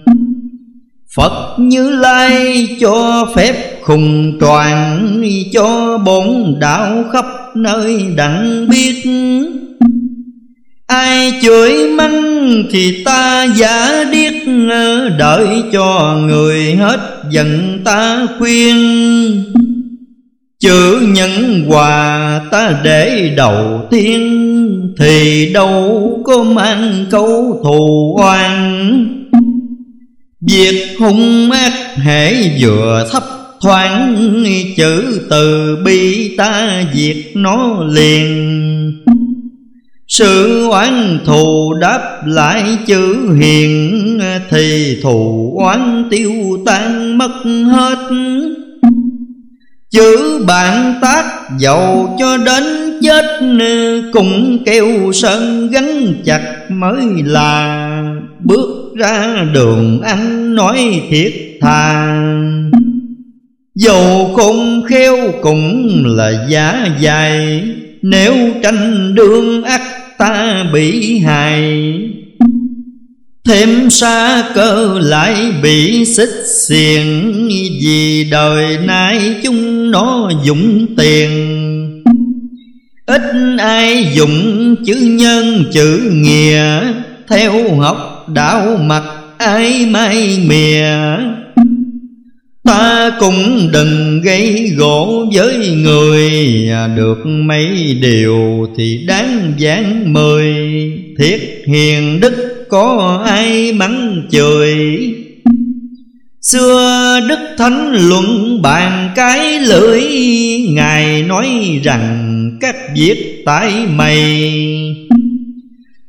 Phật như lai cho phép khùng toàn Cho bổn đạo khắp nơi đặng biết. Ai chửi mắng thì ta giả điếc Đợi cho người hết giận ta khuyên. Chữ nhân hòa ta để đầu tiên thì đâu có mang câu thù oan. Việc hung ác hễ vừa thấp thoáng, Chữ từ bi ta diệt nó liền. Sự oán thù đáp lại chữ hiền, Thì thù oán tiêu tan mất hết. Chữ bạn tác dầu cho đến chết Cũng kêu sơn gắn chặt mới là. Bước ra đường anh nói thiệt thà. Dầu khôn khéo cũng là giá dài, nếu tranh đương ắt ta bị hại. Thêm xa cơ lại bị xích xiềng Vì đời nay chúng nó dụng tiền. Ít ai dùng chữ nhân, chữ nghĩa. Theo học đạo mặt ai mai mìa. Ta cũng đừng gây gỗ với người. À, được mấy điều thì đáng giảng mời Thiết hiền đức có ai mắng chửi? Xưa Đức Thánh luận bàn cái lưỡi, Ngài nói rằng việc tại mày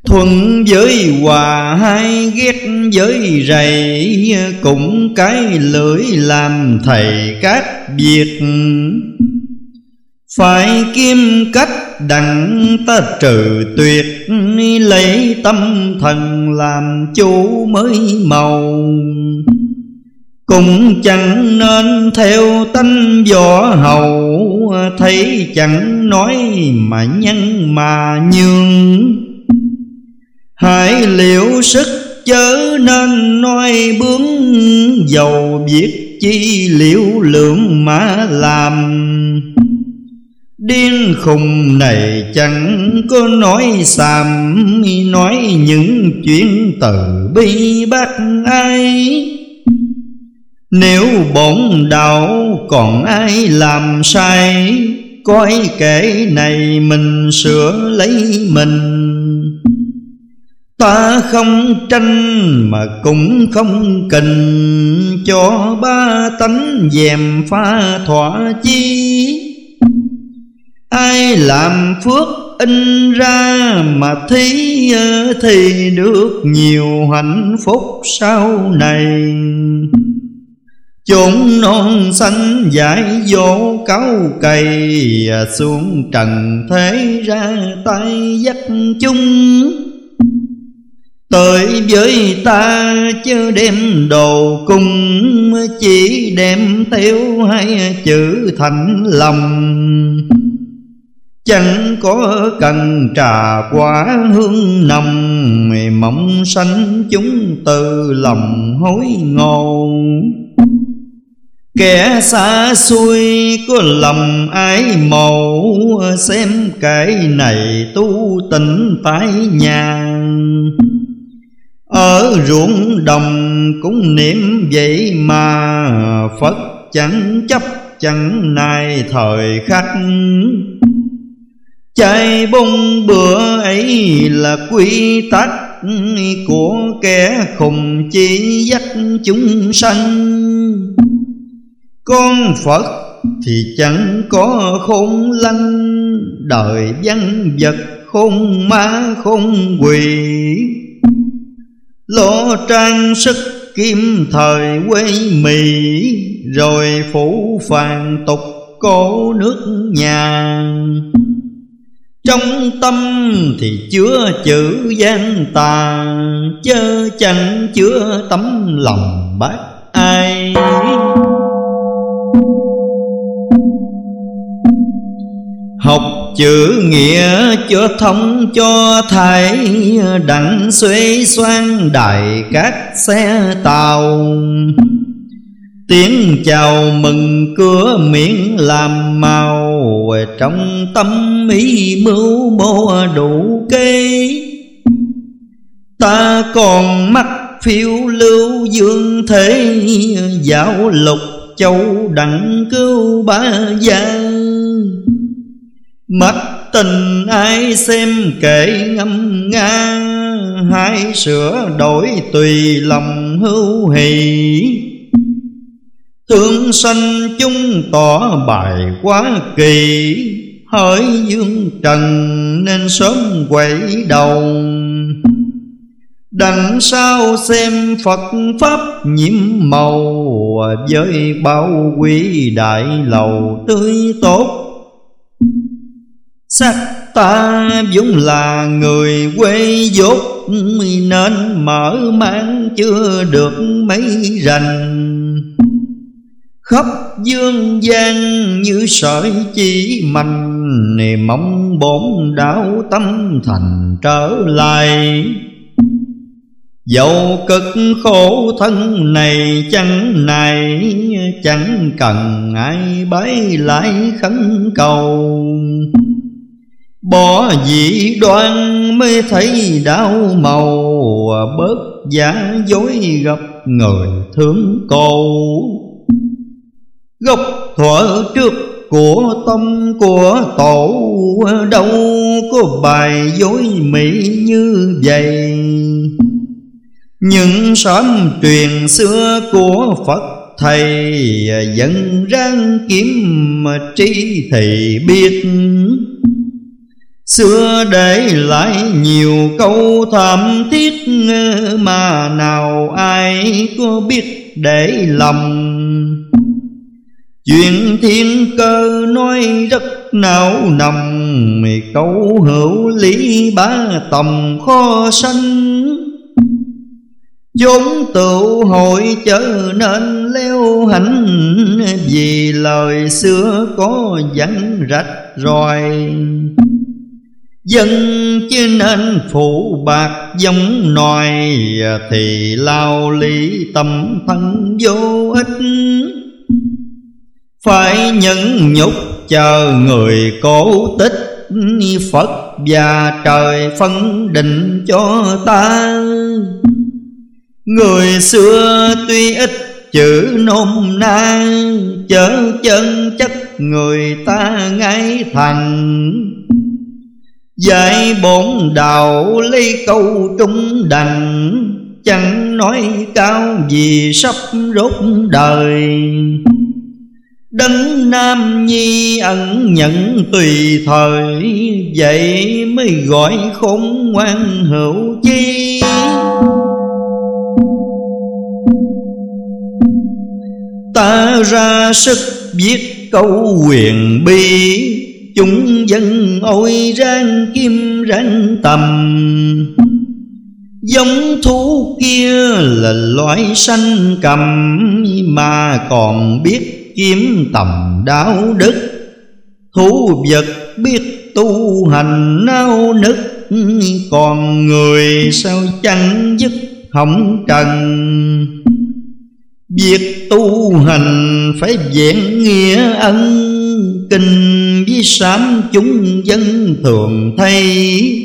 Thuận với hòa hay ghét với rầy, Cũng cái lưỡi làm thầy các việc. Phải kim cách đặng ta trừ tuyệt, Lấy tâm thần làm chủ mới màu. Cũng chẳng nên theo tánh võ hầu Thấy chẳng nói mà nhân mà nhường. Hãy liệu sức chớ nên nói bướng, Dầu việc chi liễu lượng mà làm. Điên khùng này chẳng có nói xàm, Nói những chuyện từ bi bác ai. Nếu bổn đạo còn ai làm sai Coi kể này mình sửa lấy mình? Ta không tranh mà cũng không cần Cho ba tánh dèm pha thỏa chi. Ai làm phước in ra mà thí thì được nhiều hạnh phúc sau này chốn non xanh dải dỗ cáu cày, xuống trần thế ra tay dắt chung. Tới với ta chứ đem đồ cung Chỉ đem theo hai chữ thành lòng. Chẳng có cần trà quả hương nồng Mộng xanh chúng từ lòng hối ngôn Kẻ xa xui có lòng ái màu Xem cái này tu tỉnh tại nhà ở ruộng đồng cũng niệm vậy mà, Phật chẳng chấp chẳng nay thời khắc. Chạy bông bữa ấy là quy tắc Của kẻ khùng chỉ dắt chúng sanh. Con Phật thì chẳng có khôn lanh, Đời văn vật khôn ma khôn quỷ. Lo trang sức kim thời quê Mỹ, Rồi phủ phàn tục cổ nước nhà. Trong tâm thì chứa chữ gian tà, Chớ chẳng chứa tấm lòng bác. Học chữ nghĩa cho thông cho thầy, Đặng xuê xoan đại các xe tàu. Tiếng chào mừng cửa miệng làm màu, Trong tâm ý mưu mô đủ kê. Ta còn mắt phiêu lưu dương thế, Giáo lục châu đặng cứu ba gia. Mắt tình ai xem kệ ngâm nga, Hai sửa đổi tùy lòng hữu hỷ. Thương sanh chung tỏ bài quá kỳ Hỡi dương trần nên sớm quậy đầu. Đằng sau xem Phật Pháp nhiễm màu, Với bao quý đại lầu tươi tốt. Sắc ta vốn là người quê dốt, Nên mở mang chưa được mấy rành. Khắp dương gian như sợi chỉ mành Mong bổn đạo tâm thành trở lại. Dẫu cực khổ thân này chẳng này, Chẳng cần ai bái lại khấn cầu. Bỏ dị đoan mới thấy đau màu, Bớt giả dối gặp người thương cầu. Gốc thuở trước của tâm của tổ, Đâu có bài dối mỹ như vậy. Những sớm truyền xưa của Phật thầy Dân ráng kiếm tri thì biết. Xưa để lại nhiều câu thảm thiết, Mà nào ai có biết để lòng Chuyện thiên cơ nói rất não nằm Câu hữu lý bá tầm kho sanh. Chúng tụ hội chớ nên leo hành Vì lời xưa có dẫn rạch rồi. Dân chứ nên phụ bạc giống nòi, Thì lao lý tâm thân vô ích. Phải nhẫn nhục chờ người cổ tích, Phật và trời phân định cho ta. Người xưa tuy ít chữ nôm na, Chớ chân chất người ta ngay thành. Dạy bổn đạo lấy câu trung đành Chẳng nói cao gì sắp rốt đời. Đấng Nam Nhi ẩn nhận tùy thời, Vậy mới gọi khôn ngoan hữu chi. Ta ra sức viết câu quyền bi Chúng dân ôi rang kim rang tầm. Giống thú kia là loại sanh cầm, Mà còn biết kiếm tầm đạo đức. Thú vật biết tu hành nao nức, Còn người sao chẳng dứt hỏng trần. Việc tu hành phải vẹn nghĩa ân Kinh sám chúng dân thường thấy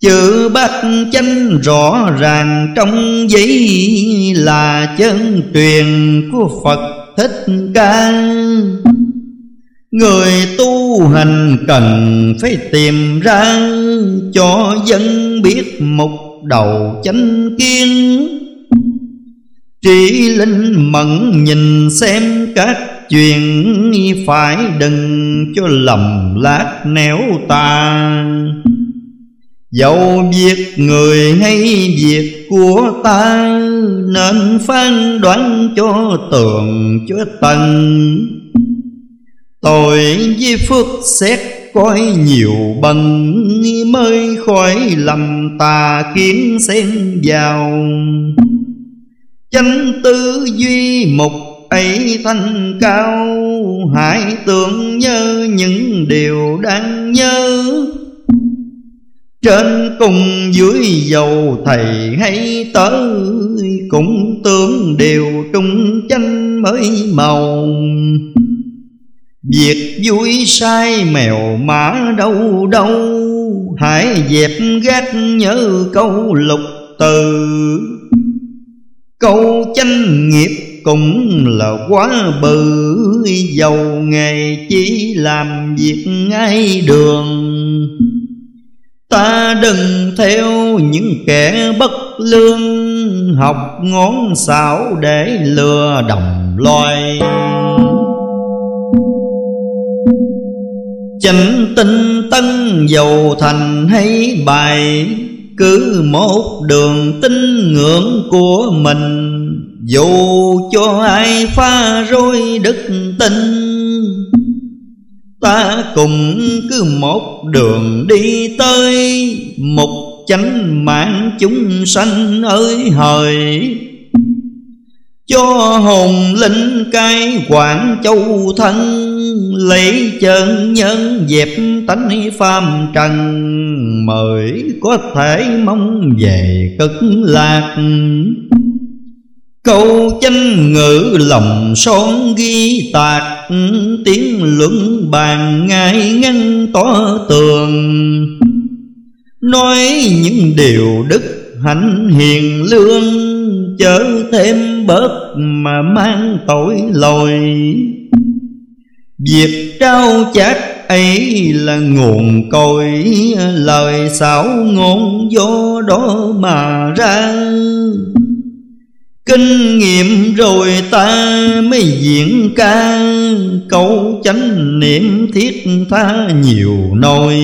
Chữ bát chánh rõ ràng trong giấy Là chân truyền của Phật Thích Ca. Người tu hành cần phải tìm ra Cho dân biết một đầu chánh kiến. Trí linh mẫn nhìn xem các chuyện Phải đừng cho lầm lát néo ta. Dẫu việc người hay việc của ta, Nên phán đoán cho tường cho tần. Tội với phước xét coi nhiều bần, Mới khỏi lầm tà kiến xen vào. Chánh tư duy một ấy thanh cao Hãy tưởng nhớ những điều đáng nhớ. Trên cùng dưới dầu thầy hay tớ Cũng tưởng đều trung chanh mới màu. Việc vui sai mèo mã đâu đâu, Hãy dẹp gác nhớ câu lục từ. Câu chanh nghiệp cũng là quá bự. Giàu nghề chỉ làm việc ngay đường. Ta đừng theo những kẻ bất lương. Học ngón xảo để lừa đồng loài. Chánh tinh tân dầu thành hay bài, Cứ một đường tin ngưỡng của mình. Dù cho ai pha rối đức tin, Ta cùng cứ một đường đi tới Một chánh mạng chúng sanh ơi hời. Cho hồn linh cai quản châu thân, Lấy chân nhân dẹp tánh phàm trần Mời có thể mong về cực lạc. Câu chánh ngữ lòng son ghi tạc, Tiếng luận bàn ngài ngăn tỏ tường. Nói những điều đức hạnh hiền lương, Chớ thêm bớt mà mang tội lỗi. Việc trao chát ấy là nguồn cội, Lời xảo ngôn do đó mà ra. Kinh nghiệm rồi ta mới diễn ca. Câu chánh niệm thiết tha nhiều nỗi.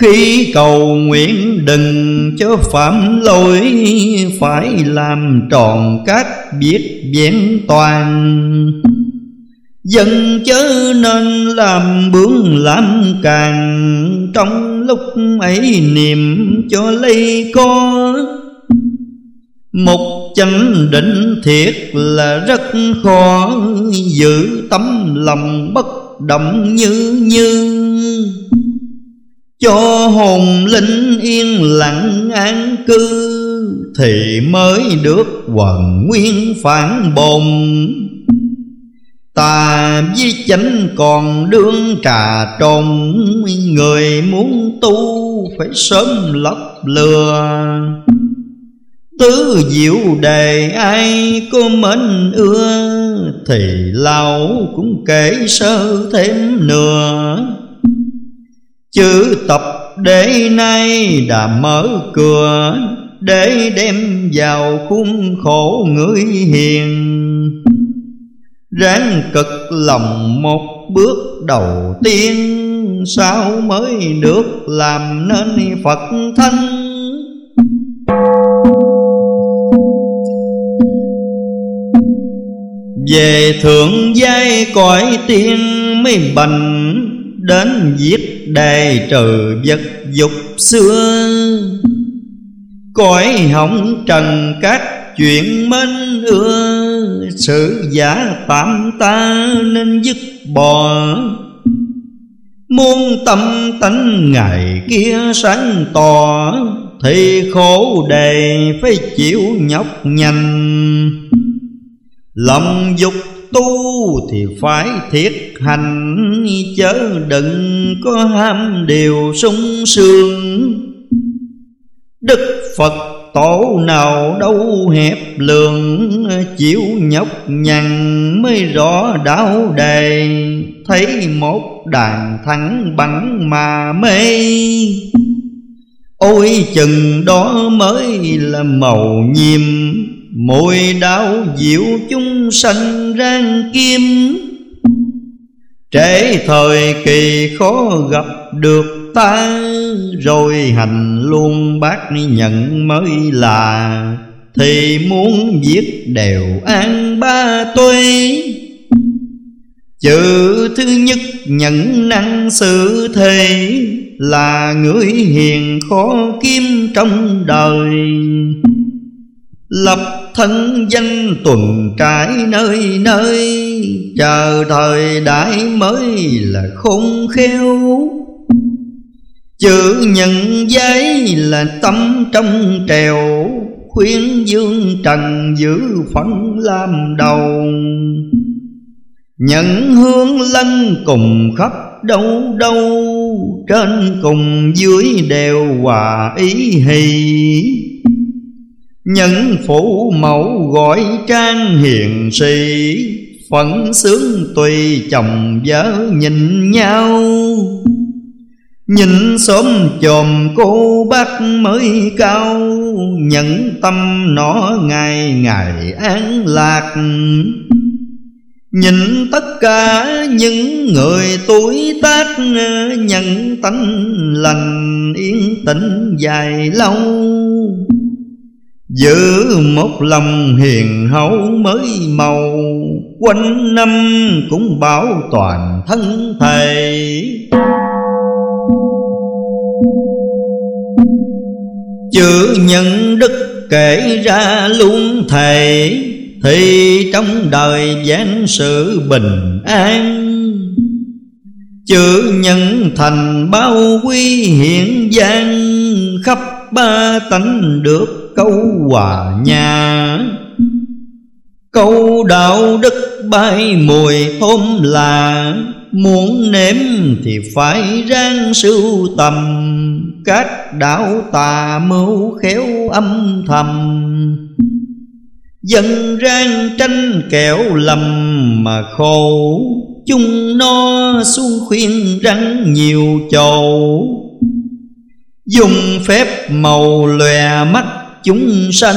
Khi cầu nguyện đừng cho phạm lỗi, Phải làm tròn các biết vẹn toàn. Dân chớ nên làm bướng làm càng, Trong lúc ấy niệm cho lấy có một chánh định thiệt là rất khó Giữ, tấm lòng bất động như như. Cho hồn linh yên lặng an cư, Thì mới được hoàn nguyên phản bồn. Ta với chánh còn đương trà trồn Người muốn tu phải sớm lấp lừa. Tứ diệu đề ai có mến ưa, Thì lão cũng kể sơ thêm nữa Chữ tập để nay đã mở cửa Để đem vào khung khổ người hiền. Ráng cực lòng một bước đầu tiên, Sao mới được làm nên Phật thanh Về thượng giai cõi tiên mới bành, Đến giết đầy trừ vật dục xưa. Cõi hỏng trần các chuyện mến ưa, Sự giả tạm ta nên dứt bỏ. Muôn tâm tánh ngày kia sáng tỏ, Thì khổ đề phải chịu nhọc nhằn. Lòng dục tu thì phải thiết hành, Chớ đừng có ham điều sung sướng. Đức Phật tổ nào đâu hẹp lường, Chịu nhọc nhằn mới rõ đạo đề. Thấy một đàn thắng bắn mà mê. Ôi chừng đó mới là màu nhiệm Mùi đau diệu chúng sanh rang kim. Trễ thời kỳ khó gặp được ta, Rồi hành luôn bác nhận mới là. Thì muốn viết đều an ba tuế Chữ thứ nhất nhận năng sự thề, Là người hiền khó kiếm trong đời. Lập thân danh tuần trải nơi nơi, Chờ thời đại mới là khôn khéo. Chữ nhận giấy là tâm trong trèo Khuyến dương trần giữ phận làm đầu. Nhận hương lân cùng khắp đâu đâu, Trên cùng dưới đều hòa ý hì. Nhân phủ mẫu gọi trang hiền sĩ Phận sướng tùy chồng vợ nhìn nhau. Nhìn xóm chòm cô bác mới cao Nhận tâm nó ngày ngày an lạc. Nhìn tất cả những người tuổi tác Nhận tánh lành yên tĩnh dài lâu. Giữ một lòng hiền hậu mới màu. Quanh năm cũng bảo toàn thân thầy. Chữ nhân đức kể ra luôn thầy, Thì trong đời giảng sự bình an. Chữ nhân thành bao quy hiện gian, Khắp ba tánh được câu hòa nhà Câu đạo đức bay mùi thơm là, Muốn nếm thì phải ráng sưu tầm. Các đạo tà mưu khéo âm thầm. Dân rang tranh kẹo lầm mà khổ, Chung no xuống khuyên rắn nhiều chầu. Dùng phép màu lòe mắt chúng sanh,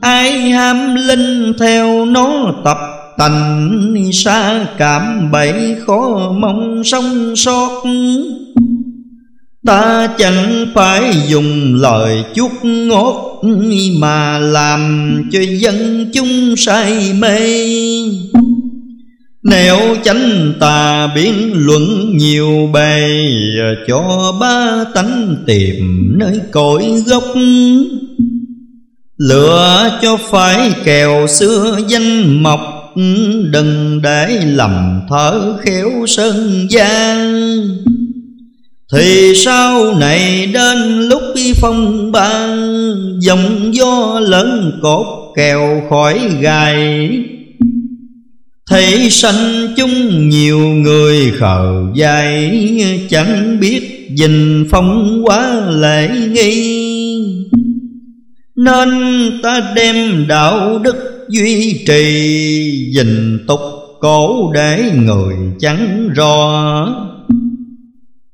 ai ham linh theo nó tập tành xa cảm bẫy khó mong sống sót. Ta chẳng phải dùng lời chút ngót mà làm cho dân chúng say mê. Nếu chánh tà biến luận nhiều bề, Cho ba tánh tìm nơi cội gốc. Lựa cho phải kèo xưa danh mộc, Đừng để lầm thở khéo sơn gian Thì sau này đến lúc phong ban Dòng gió lớn cột kèo khỏi gai. Thấy sanh chung nhiều người khờ dại, Chẳng biết dình phong quá lễ nghi. Nên ta đem đạo đức duy trì, Dình tục cổ để người chẳng rõ.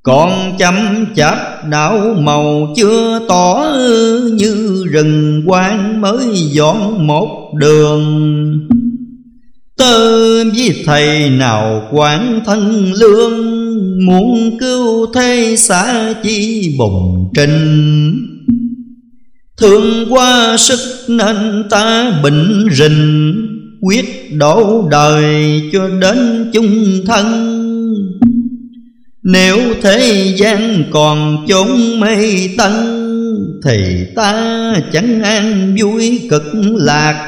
Còn chấm chạp đạo màu chưa tỏ, Như rừng quang mới dọn một đường. Tơ với thầy nào quản thân lương, Muốn cứu thế xã chi bùng trình Thương qua sức nên ta bình rình, Quyết đổ đời cho đến chung thân. Nếu thế gian còn chốn mây tân, Thì ta chẳng an vui cực lạc.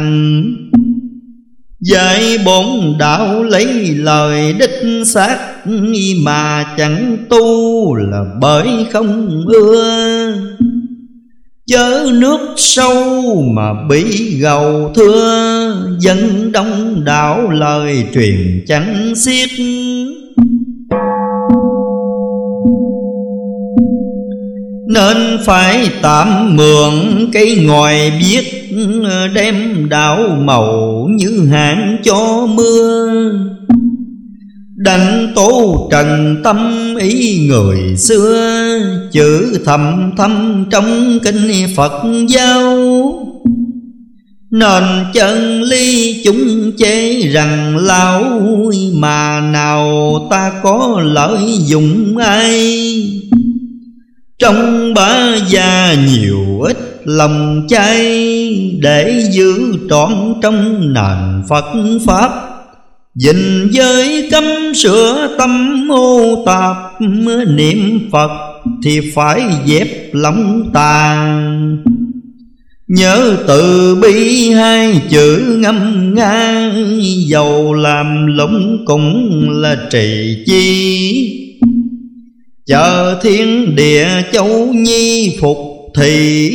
Dạy bổn đạo lấy lời đích xác, Mà chẳng tu là bởi không ưa. Chớ nước sâu mà bị gầu thưa Dân đông đảo lời truyền chẳng xiết. Nên phải tạm mượn cây ngòi biết, Đem đảo màu như hạn cho mưa đánh tố trần tâm ý người xưa, Chữ thầm thâm trong kinh Phật giáo. Nền chân ly chúng chế rằng lão Mà nào ta có lợi dụng ai? Trong ba gia nhiều ít lòng chay, Để giữ trọn trong nền Phật Pháp. Dình giới cấm sửa tâm ô tạp Niệm Phật thì phải dẹp lòng tàn. Nhớ từ bi hai chữ ngâm nga Dầu làm lũng cũng là trì chi. Chờ thiên địa châu nhi phục thị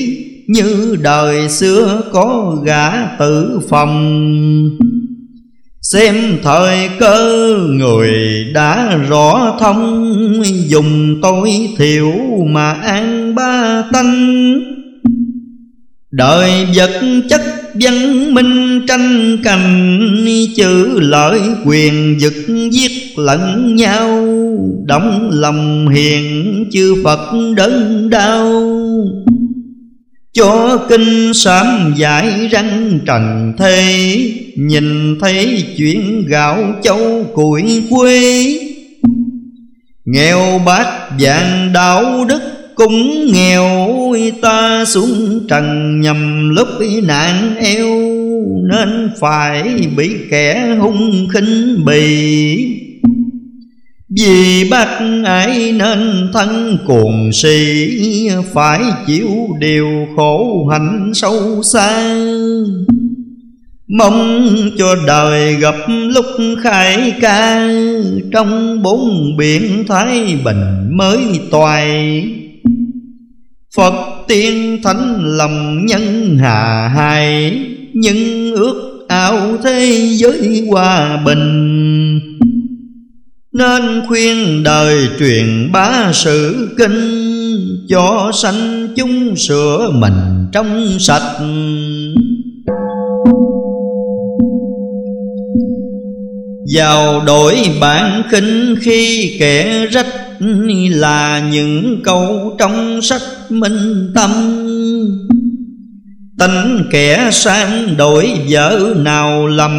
Như đời xưa có gã tử phòng. Xem thời cơ người đã rõ thông, Dùng tối thiểu mà an ba tánh. Đời vật chất văn minh tranh cành, Chữ lợi quyền giật giết lẫn nhau. Đóng lòng hiền chư Phật đớn đau cho kinh sám giải răng trần thế, Nhìn thấy chuyện gạo châu củi quê Nghèo bát vàng đạo đức cũng nghèo, Ta xuống trần nhầm lúc nạn eo, Nên phải bị kẻ hung khinh bì vì bác ái nên thân cuồng si Phải chịu điều khổ hạnh sâu xa. Mong cho đời gặp lúc khai ca, Trong bốn biển Thái Bình mới toài. Phật tiên thánh lòng nhân hà hài Nhưng ước ao thế giới hòa bình nên khuyên đời truyền bá sự kinh, Cho sanh chúng sửa mình trong sạch. Vào đổi bản khinh khi kẻ rách Là những câu trong sách minh tâm. Tính kẻ sang đổi vợ nào lầm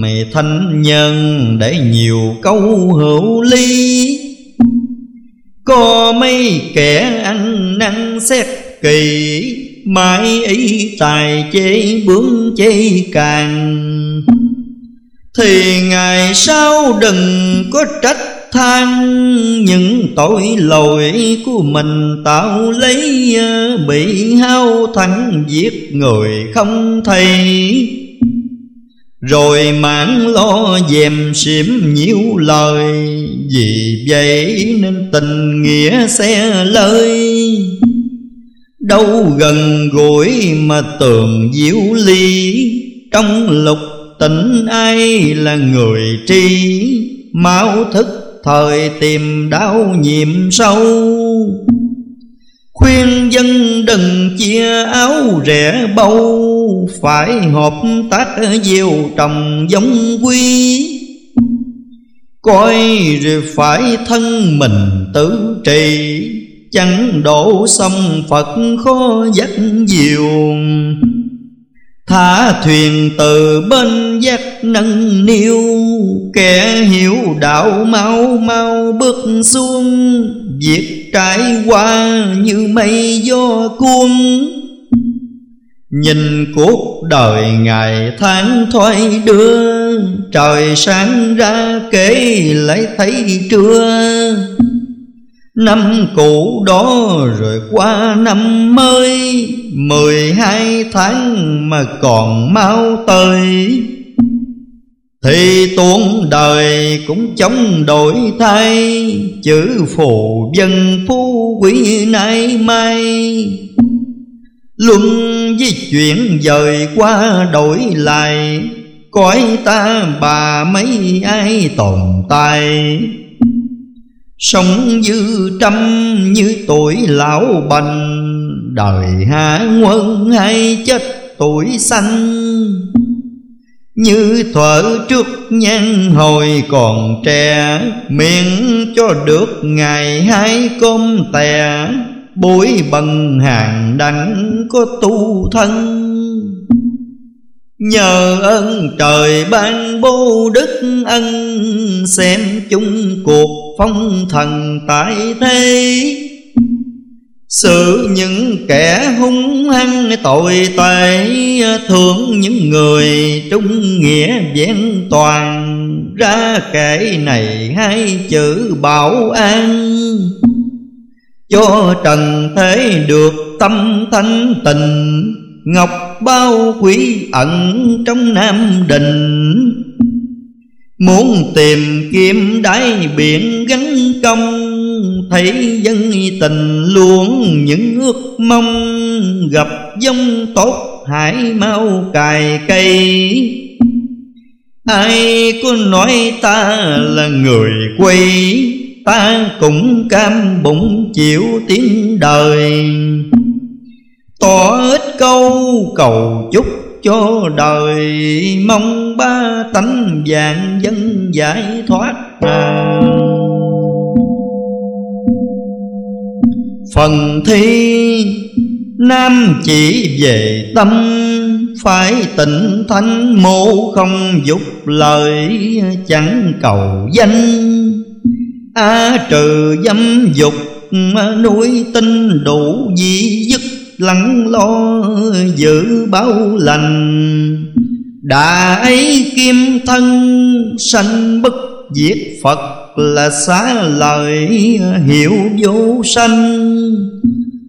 Mày thanh nhân để nhiều câu hữu ly. Có mấy kẻ ăn năn xét kỳ Mãi ý tài chế bướng chế càng. Thì ngày sau đừng có trách than. Những tội lỗi của mình tạo lấy ờ, bị hao thắng giết người không thấy rồi mãn lo dèm xỉm nhiều lời, Vì vậy nên tình nghĩa xe lơi Đâu gần gũi mà tường diệu ly, Trong lục tỉnh ai là người tri Máu thức thời tìm đau nhiệm sâu. Khuyên dân đừng chia áo rẻ bâu Phải hợp tác gieo trồng giống quy. Coi rồi phải thân mình tử trì, Chẳng đổ sông Phật khó dắt diều. Thả thuyền từ bên giác nâng niu, Kẻ hiểu đạo mau mau bước xuống. Việc trải qua như mây gió cuốn. Nhìn cuộc đời ngày tháng thoái đưa, Trời sáng ra kể lại thấy trưa. Năm cũ đó rồi qua năm mới, Mười hai tháng mà còn mau tới. Thì tuôn đời cũng chống đổi thay, Chữ phù dân phú quý nay mai. Luân di chuyển dời qua đổi lại, Cõi ta bà mấy ai tồn tại. Sống dư trăm như tuổi lão bành. Đời hạ quân hay chết tuổi xanh. Như thuở trước nhan hồi còn trẻ, Miệng cho được ngày hai cơm tè. Bối bằng hàng đảnh có tu thân. Nhờ ơn trời ban bố đức ân, Xem chung cuộc phong thần tại thế. Xử những kẻ hung hăng tội tệ, thương những người trung nghĩa vẹn toàn. Ra kể này hai chữ bảo an. Cho trần thế được tâm thanh tình Ngọc bao quý ẩn trong nam đình Muốn tìm kiếm đáy biển gắn công, Thấy dân tình luôn những ước mong. Gặp dông tốt hải mau cài cây. Ai có nói ta là người quay Ta cũng cam bụng chịu tiếng đời. Tỏ ít câu cầu chúc cho đời. Mong ba tánh vàng dân giải thoát Phần thi, Nam chỉ về tâm, Phải tịnh thanh mô không dục lời Chẳng cầu danh. A trừ dâm dục nuôi tinh đủ di dứt lắng lo giữ bao lành đã ấy kim thân sanh bất diệt phật là xá lời hiểu vô sanh.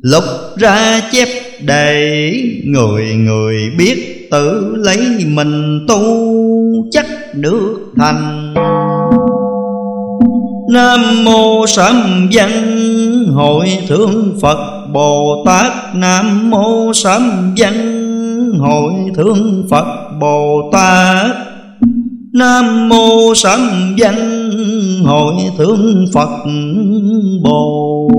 Lục ra chép để người người biết tự lấy mình tu chắc được thành. Nam mô sám văn hội thượng phật Bồ Tát Nam Mô Sám Văn. Hội thượng Phật Bồ Tát Nam Mô Sám Văn. Hội thượng Phật Bồ